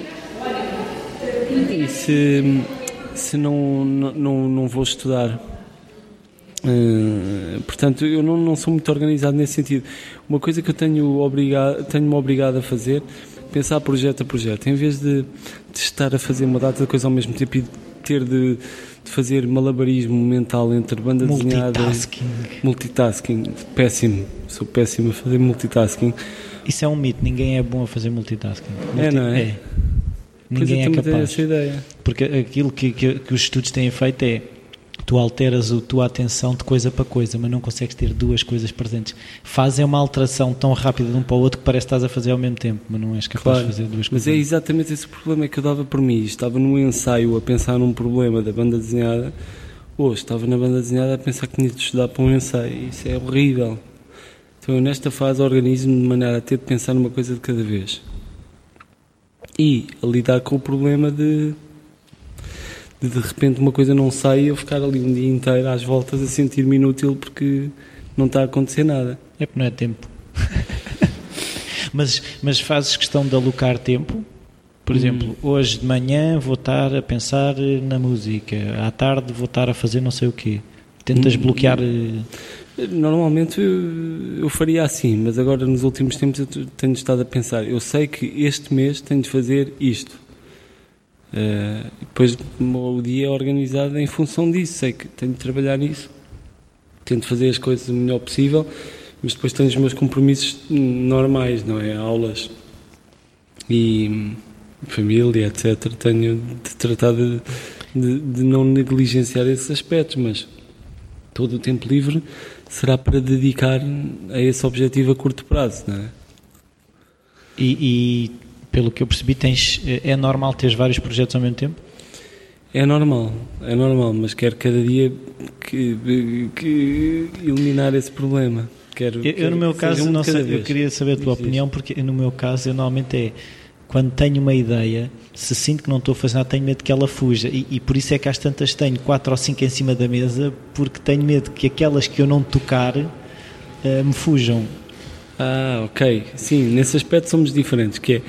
e se, se não, não, não vou estudar. Uh, portanto, eu não, não sou muito organizado nesse sentido. Uma coisa que eu tenho obrigado, tenho-me obrigado a fazer, pensar projeto a projeto, em vez de, de estar a fazer uma data de coisa ao mesmo tempo e ter de, de fazer malabarismo mental entre banda desenhada e multitasking, péssimo, sou péssimo a fazer multitasking. Isso é um mito, ninguém é bom a fazer multitasking. Multi é, não é? é. Ninguém é capaz. Essa ideia. Porque aquilo que, que, que os estudos têm feito é tu alteras a tua atenção de coisa para coisa, mas não consegues ter duas coisas presentes. Fazem uma alteração tão rápida de um para o outro que parece que estás a fazer ao mesmo tempo, mas não és capaz claro, de fazer duas coisas. Mas é exatamente esse o problema que eu dava por mim. Estava num ensaio a pensar num problema da banda desenhada, ou estava na banda desenhada a pensar que tinha de estudar para um ensaio. Isso é horrível. Então, eu nesta fase, organizo-me de maneira a ter de pensar numa coisa de cada vez. E a lidar com o problema de de, de repente uma coisa não sai e eu ficar ali um dia inteiro às voltas a sentir-me inútil porque não está a acontecer nada. É porque não é tempo. mas, mas fazes questão de alocar tempo? Por exemplo, hum. hoje de manhã vou estar a pensar na música, à tarde vou estar a fazer não sei o quê. Tentas hum. bloquear. Normalmente eu, faria assim, mas agora nos últimos tempos eu tenho estado a pensar. Eu sei que este mês tenho de fazer isto. Uh, depois o dia é organizado em função disso, sei que tenho de trabalhar nisso, tento fazer as coisas o melhor possível, mas depois tenho os meus compromissos normais, não é? Aulas e família, etc. Tenho de tratar de, de, de não negligenciar esses aspectos, mas todo o tempo livre será para dedicar a esse objetivo a curto prazo, não é? E, e pelo que eu percebi, tens, eh, é normal teres vários projetos ao mesmo tempo? É normal, é normal, mas quero cada dia que, que eliminar esse problema. Quero, eu, quero no meu caso, não sei, eu queria saber a tua opinião, porque no meu caso, eu normalmente é quando tenho uma ideia, se sinto que não estou a fazer nada, tenho medo que ela fuja. E, e, por isso é que às tantas tenho quatro ou cinco em cima da mesa, porque tenho medo que aquelas que eu não tocar uh, me fujam. Ah, ok. Sim, nesse aspecto somos diferentes, que é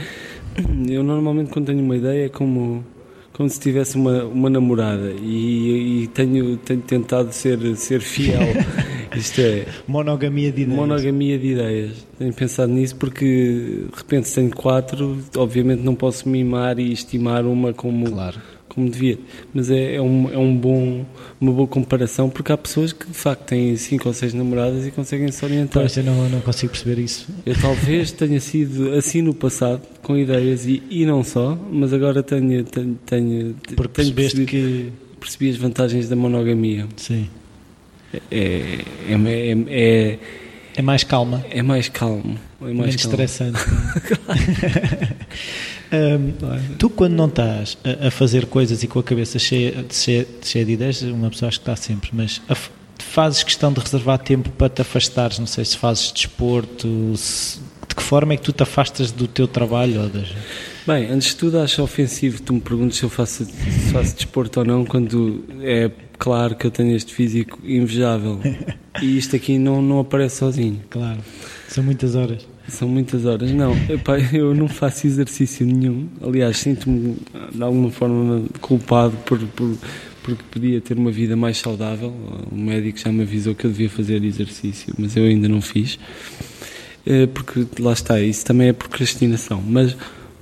eu normalmente quando tenho uma ideia é como, como se tivesse uma, uma namorada e, e tenho, tenho tentado ser, ser fiel. Isto é. Monogamia de ideias. Monogamia de ideias. Tenho pensado nisso porque de repente tenho quatro, obviamente não posso mimar e estimar uma como. Claro como devia. Mas é, é, um, é um bom, uma boa comparação porque há pessoas que de facto têm cinco ou seis namoradas e conseguem se orientar. Pois, eu não, não consigo perceber isso. Eu talvez tenha sido assim no passado, com ideias e, e não só, mas agora tenho. tenho, tenho porque tenho percebeste que. Percebi as vantagens da monogamia. Sim. É, é, é, é, é mais calma. É mais calmo. É mais Menos calmo. estressante. Um, tu, quando não estás a, a, fazer coisas e com a cabeça cheia, cheia, cheia de ideias, uma pessoa acho que está sempre, mas a, fazes questão de reservar tempo para te afastares? Não sei se fazes desporto, se, de que forma é que tu te afastas do teu trabalho? Ou das... Bem, antes de tudo, acho ofensivo tu me perguntes se eu faço, se faço desporto ou não, quando é claro que eu tenho este físico invejável e isto aqui não, não aparece sozinho. Claro, são muitas horas. São muitas horas. Não, epá, eu não faço exercício nenhum. Aliás, sinto-me de alguma forma culpado por, por, porque podia ter uma vida mais saudável. O médico já me avisou que eu devia fazer exercício, mas eu ainda não fiz. Eh, porque lá está, isso também é procrastinação. Mas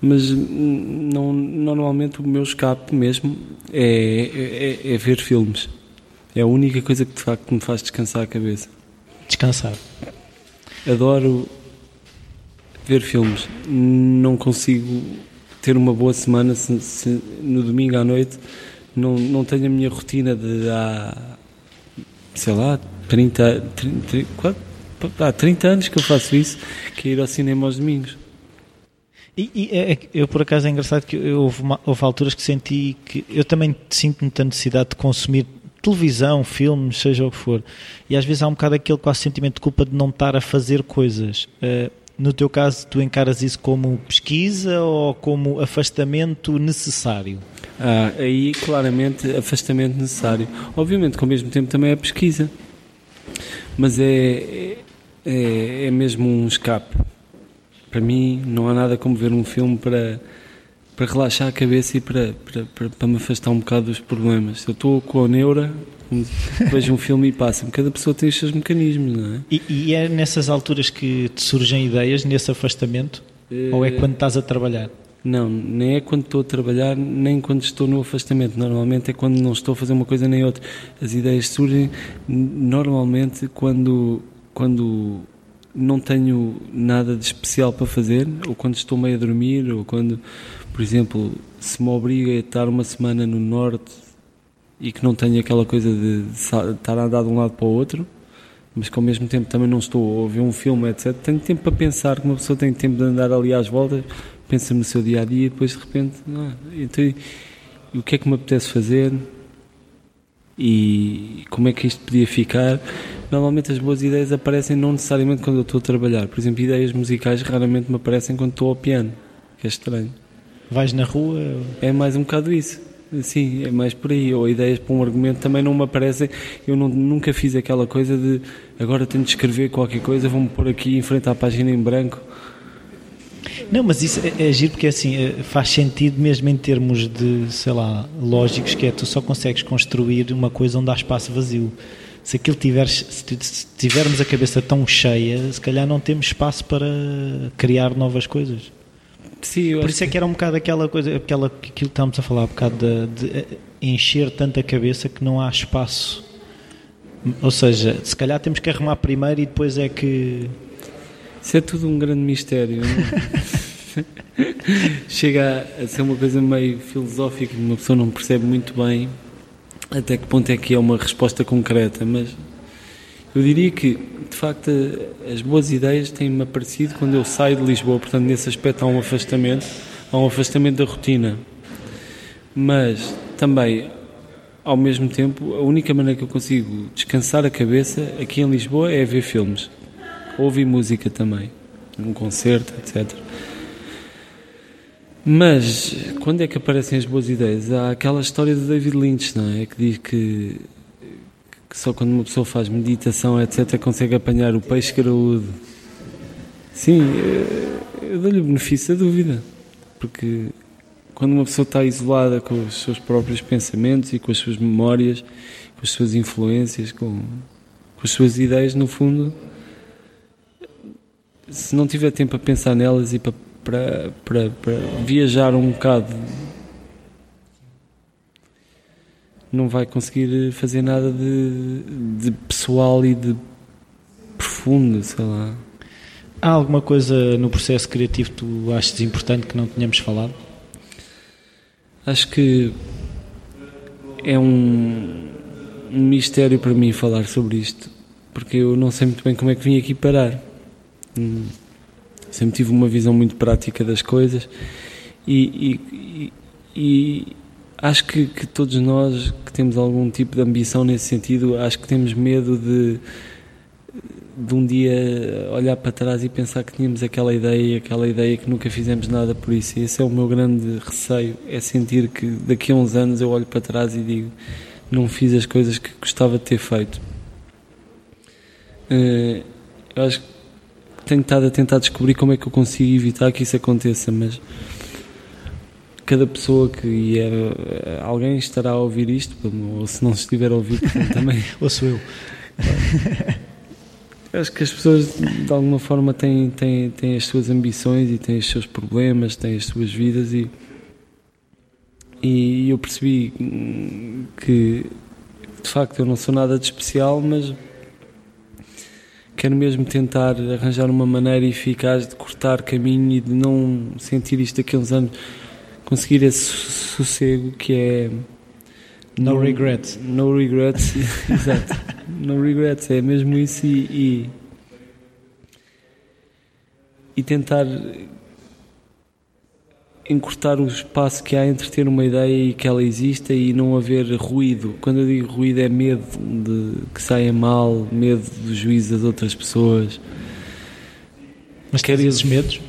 mas não, normalmente o meu escape mesmo é, é, é, ver filmes. É a única coisa que de facto me faz descansar a cabeça. Descansar. Adoro ver filmes. Não consigo ter uma boa semana se, se no domingo à noite não, não tenho a minha rotina de há, sei lá, 30, 30, 30, há 30 anos que eu faço isso, que é ir ao cinema aos domingos. E, e é, é eu, por acaso, é engraçado que eu, houve, uma, houve alturas que senti que eu também sinto muita necessidade de consumir televisão, filmes, seja o que for. E às vezes há um bocado aquele quase sentimento de culpa de não estar a fazer coisas. Uh, no teu caso, tu encaras isso como pesquisa ou como afastamento necessário? Ah, aí, claramente, afastamento necessário. Obviamente que ao mesmo tempo também é pesquisa. Mas é, é, é mesmo um escape. Para mim, não há nada como ver um filme para, para relaxar a cabeça e para, para, para, para me afastar um bocado dos problemas. Se eu estou com a neura, vejo um filme e passa-me. Cada pessoa tem os seus mecanismos, não é? E, e é nessas alturas que te surgem ideias, nesse afastamento? É... Ou é quando estás a trabalhar? Não, nem é quando estou a trabalhar, nem quando estou no afastamento. Normalmente é quando não estou a fazer uma coisa nem outra. As ideias surgem normalmente quando, quando não tenho nada de especial para fazer, ou quando estou meio a dormir, ou quando, por exemplo, se me obriga a estar uma semana no norte e que não tenho aquela coisa de estar a andar de um lado para o outro, mas que ao mesmo tempo também não estou a ouvir um filme, etc. Tenho tempo para pensar, que uma pessoa tem tempo de andar ali às voltas pensa no seu dia a dia e depois de repente, não, então, e o que é que me apetece fazer e como é que isto podia ficar. Normalmente as boas ideias aparecem não necessariamente quando eu estou a trabalhar. Por exemplo, ideias musicais raramente me aparecem quando estou ao piano, que é estranho. Vais na rua? É mais um bocado isso. Sim, é mais por aí. Ou ideias para um argumento também não me aparecem. Eu não, nunca fiz aquela coisa de agora tenho de escrever qualquer coisa, vou-me pôr aqui em frente à página em branco não, mas isso é, é giro porque assim é, faz sentido mesmo em termos de, sei lá, lógicos, que é tu só consegues construir uma coisa onde há espaço vazio. Se aquilo tiveres, se tivermos a cabeça tão cheia, se calhar não temos espaço para criar novas coisas. Sim, Por isso é que era um bocado aquela coisa, aquela, aquilo que estávamos a falar, um bocado de, de encher tanta cabeça que não há espaço. Ou seja, se calhar temos que arrumar primeiro e depois é que. Isso é tudo um grande mistério. chega a, ser uma coisa meio filosófica, uma pessoa não percebe muito bem até que ponto é que é uma resposta concreta, mas eu diria que, de facto, as boas ideias têm-me aparecido quando eu saio de Lisboa, portanto, nesse aspecto há um afastamento, há um afastamento da rotina. Mas também, ao mesmo tempo, a única maneira que eu consigo descansar a cabeça aqui em Lisboa é ver filmes, ouvir música também, um concerto, etc. Mas quando é que aparecem as boas ideias? Há aquela história de David Lynch, não é? Que diz que, que só quando uma pessoa faz meditação, etc., consegue apanhar o peixe graúdo. Sim, eu dou-lhe o benefício da dúvida, porque quando uma pessoa está isolada com os seus próprios pensamentos e com as suas memórias, com as suas influências, com, com as suas ideias, no fundo, se não tiver tempo a pensar nelas e para para, para, para viajar um bocado não vai conseguir fazer nada de, de pessoal e de profundo, sei lá. Há alguma coisa no processo criativo que tu achas importante que não tínhamos falado? Acho que é um, um mistério para mim falar sobre isto, porque eu não sei muito bem como é que vim aqui parar. Hum. Sempre tive uma visão muito prática das coisas e, e, e acho que, que, todos nós que temos algum tipo de ambição nesse sentido, acho que temos medo de, de um dia olhar para trás e pensar que tínhamos aquela ideia, aquela ideia que nunca fizemos nada por isso. E esse é o meu grande receio, é sentir que daqui a uns anos eu olho para trás e digo não fiz as coisas que gostava de ter feito. Uh, eu acho que tenho estado a tentar descobrir como é que eu consigo evitar que isso aconteça, mas cada pessoa que é, alguém estará a ouvir isto, ou se não estiver a ouvir, também. ou sou eu. acho que as pessoas de alguma forma têm, têm, têm as suas ambições e têm os seus problemas, têm as suas vidas e, e eu percebi que de facto eu não sou nada de especial, mas quero mesmo tentar arranjar uma maneira eficaz de cortar caminho e de não sentir isto daqui a uns anos, conseguir esse sossego que é. No, regrets. No regrets, exato. No regrets, é mesmo isso e, e, e tentar encurtar o espaço que há entre ter uma ideia e que ela exista e não haver ruído. Quando eu digo ruído é medo de que saia mal, medo do juízo das outras pessoas. Mas quer esses medos?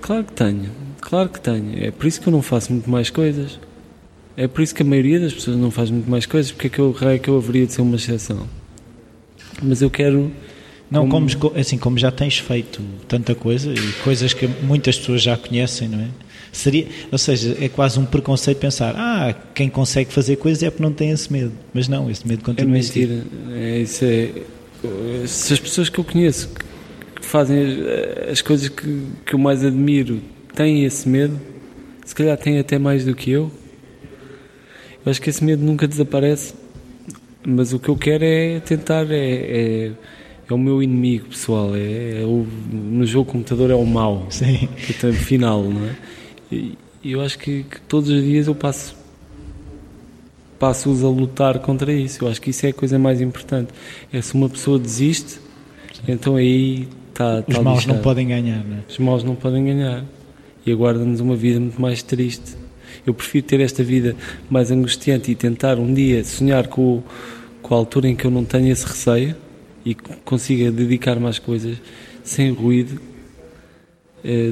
Claro que tenho, claro que tenho. É por isso que eu não faço muito mais coisas. É por isso que a maioria das pessoas não faz muito mais coisas, porque é que eu, é que eu haveria de ser uma exceção. Mas eu quero não, como, assim, como já tens feito tanta coisa e coisas que muitas pessoas já conhecem, não é? Seria, ou seja, é quase um preconceito pensar, ah, quem consegue fazer coisas é porque não tem esse medo. Mas não, esse medo continua é mentira. É, isso é, se as pessoas que eu conheço que fazem as, as coisas que, que eu mais admiro têm esse medo, se calhar têm até mais do que eu. Eu acho que esse medo nunca desaparece. Mas o que eu quero é tentar é, é é o meu inimigo pessoal. É, é o, no jogo computador é o mau. Sim. É final, não é? E eu acho que, que, todos os dias eu passo passo-os a lutar contra isso. Eu acho que isso é a coisa mais importante. É se uma pessoa desiste, Sim. então aí está. Os tá maus não podem ganhar, não é? Os maus não podem ganhar. E aguarda-nos uma vida muito mais triste. Eu prefiro ter esta vida mais angustiante e tentar um dia sonhar com, com a altura em que eu não tenho esse receio e consiga dedicar mais coisas sem ruído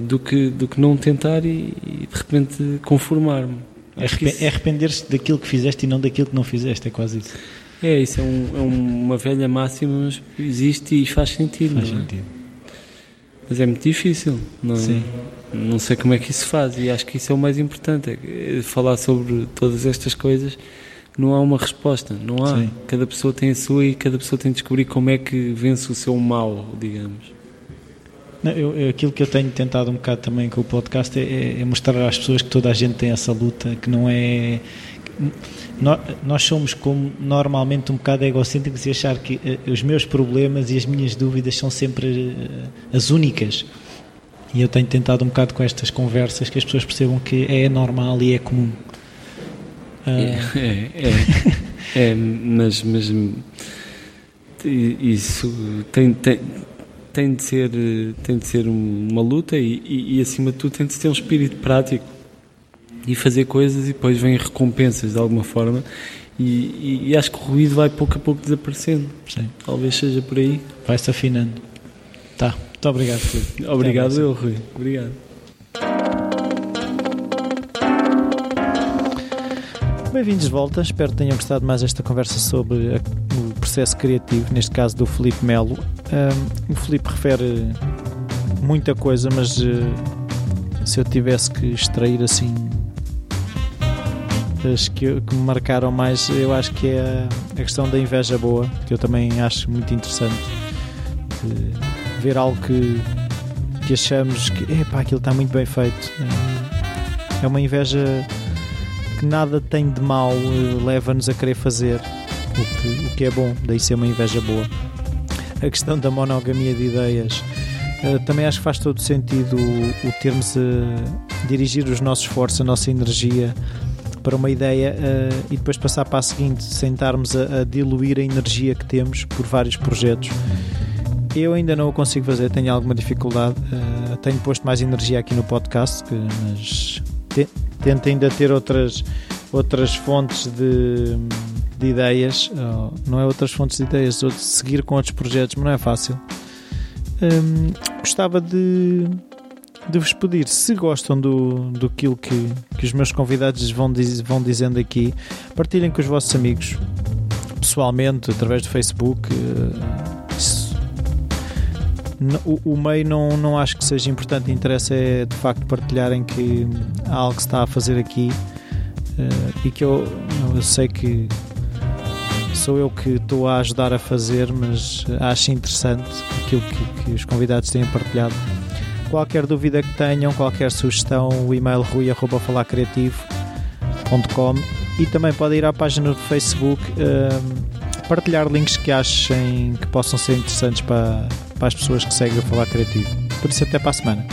do, que, do que não tentar e, e de repente conformar-me. É, é arrepender-se daquilo que fizeste e não daquilo que não fizeste, é quase isso. É, isso é, um, é uma velha máxima, mas existe e faz sentido. Faz é? sentido. Mas é muito difícil, não, é? Sim. não sei como é que isso faz e acho que isso é o mais importante, é falar sobre todas estas coisas não há uma resposta, não há. Sim. Cada pessoa tem a sua e cada pessoa tem de descobrir como é que vence o seu mal, digamos. Não, eu, aquilo que eu tenho tentado um bocado também com o podcast é, é, mostrar às pessoas que toda a gente tem essa luta, que não é. Nós, nós somos como normalmente um bocado egocêntricos e achar que uh, os meus problemas e as minhas dúvidas são sempre uh, as únicas. E eu tenho tentado um bocado com estas conversas que as pessoas percebam que é normal e é comum. É, é, é, é, mas, mas isso tem, tem, tem, de ser, tem de ser uma luta e, e, e, acima de tudo tem de ter um espírito prático e fazer coisas e depois vêm recompensas de alguma forma e, e acho que o ruído vai pouco a pouco desaparecendo. Sim. Talvez seja por aí. Vai-se afinando. Tá, muito obrigado, Filipe. Obrigado eu, Rui. Obrigado. Bem-vindos de volta, espero que tenham gostado mais esta conversa sobre a, processo criativo, neste caso do Felipe Melo. Um, o Felipe refere muita coisa, mas uh, se eu tivesse que extrair assim as que, que, me marcaram mais, eu acho que é a, questão da inveja boa, que eu também acho muito interessante de ver algo que, que achamos que epá, aquilo está muito bem feito. É uma inveja que nada tem de mal eh, leva-nos a querer fazer o que, o que é bom, daí ser uma inveja boa. A questão da monogamia de ideias uh, também acho que faz todo sentido o, o termos a dirigir os nossos esforços, a nossa energia para uma ideia uh, e depois passar para a seguinte, sem estarmos a, a, diluir a energia que temos por vários projetos. Eu ainda não o consigo fazer, tenho alguma dificuldade. Uh, tenho posto mais energia aqui no podcast, mas te, tenta ainda ter outras, outras fontes de, de ideias, não é outras fontes de ideias, de seguir com outros projetos, mas não é fácil. Hum, gostava de, de vos pedir, se gostam do, do que, que os meus convidados vão, diz, vão dizendo aqui, partilhem com os vossos amigos, pessoalmente, através do Facebook. O, o meio não, não acho que seja importante, interessa é de facto partilharem que há algo que se está a fazer aqui uh, e que eu, eu sei que sou eu que estou a ajudar a fazer, mas acho interessante aquilo que, que os convidados têm partilhado. Qualquer dúvida que tenham, qualquer sugestão, o e-mail rui.falarcreativo.com e também podem ir à página do Facebook uh, partilhar links que achem que possam ser interessantes para, para as pessoas que seguem o Falar Criativo. Por isso, até para a semana.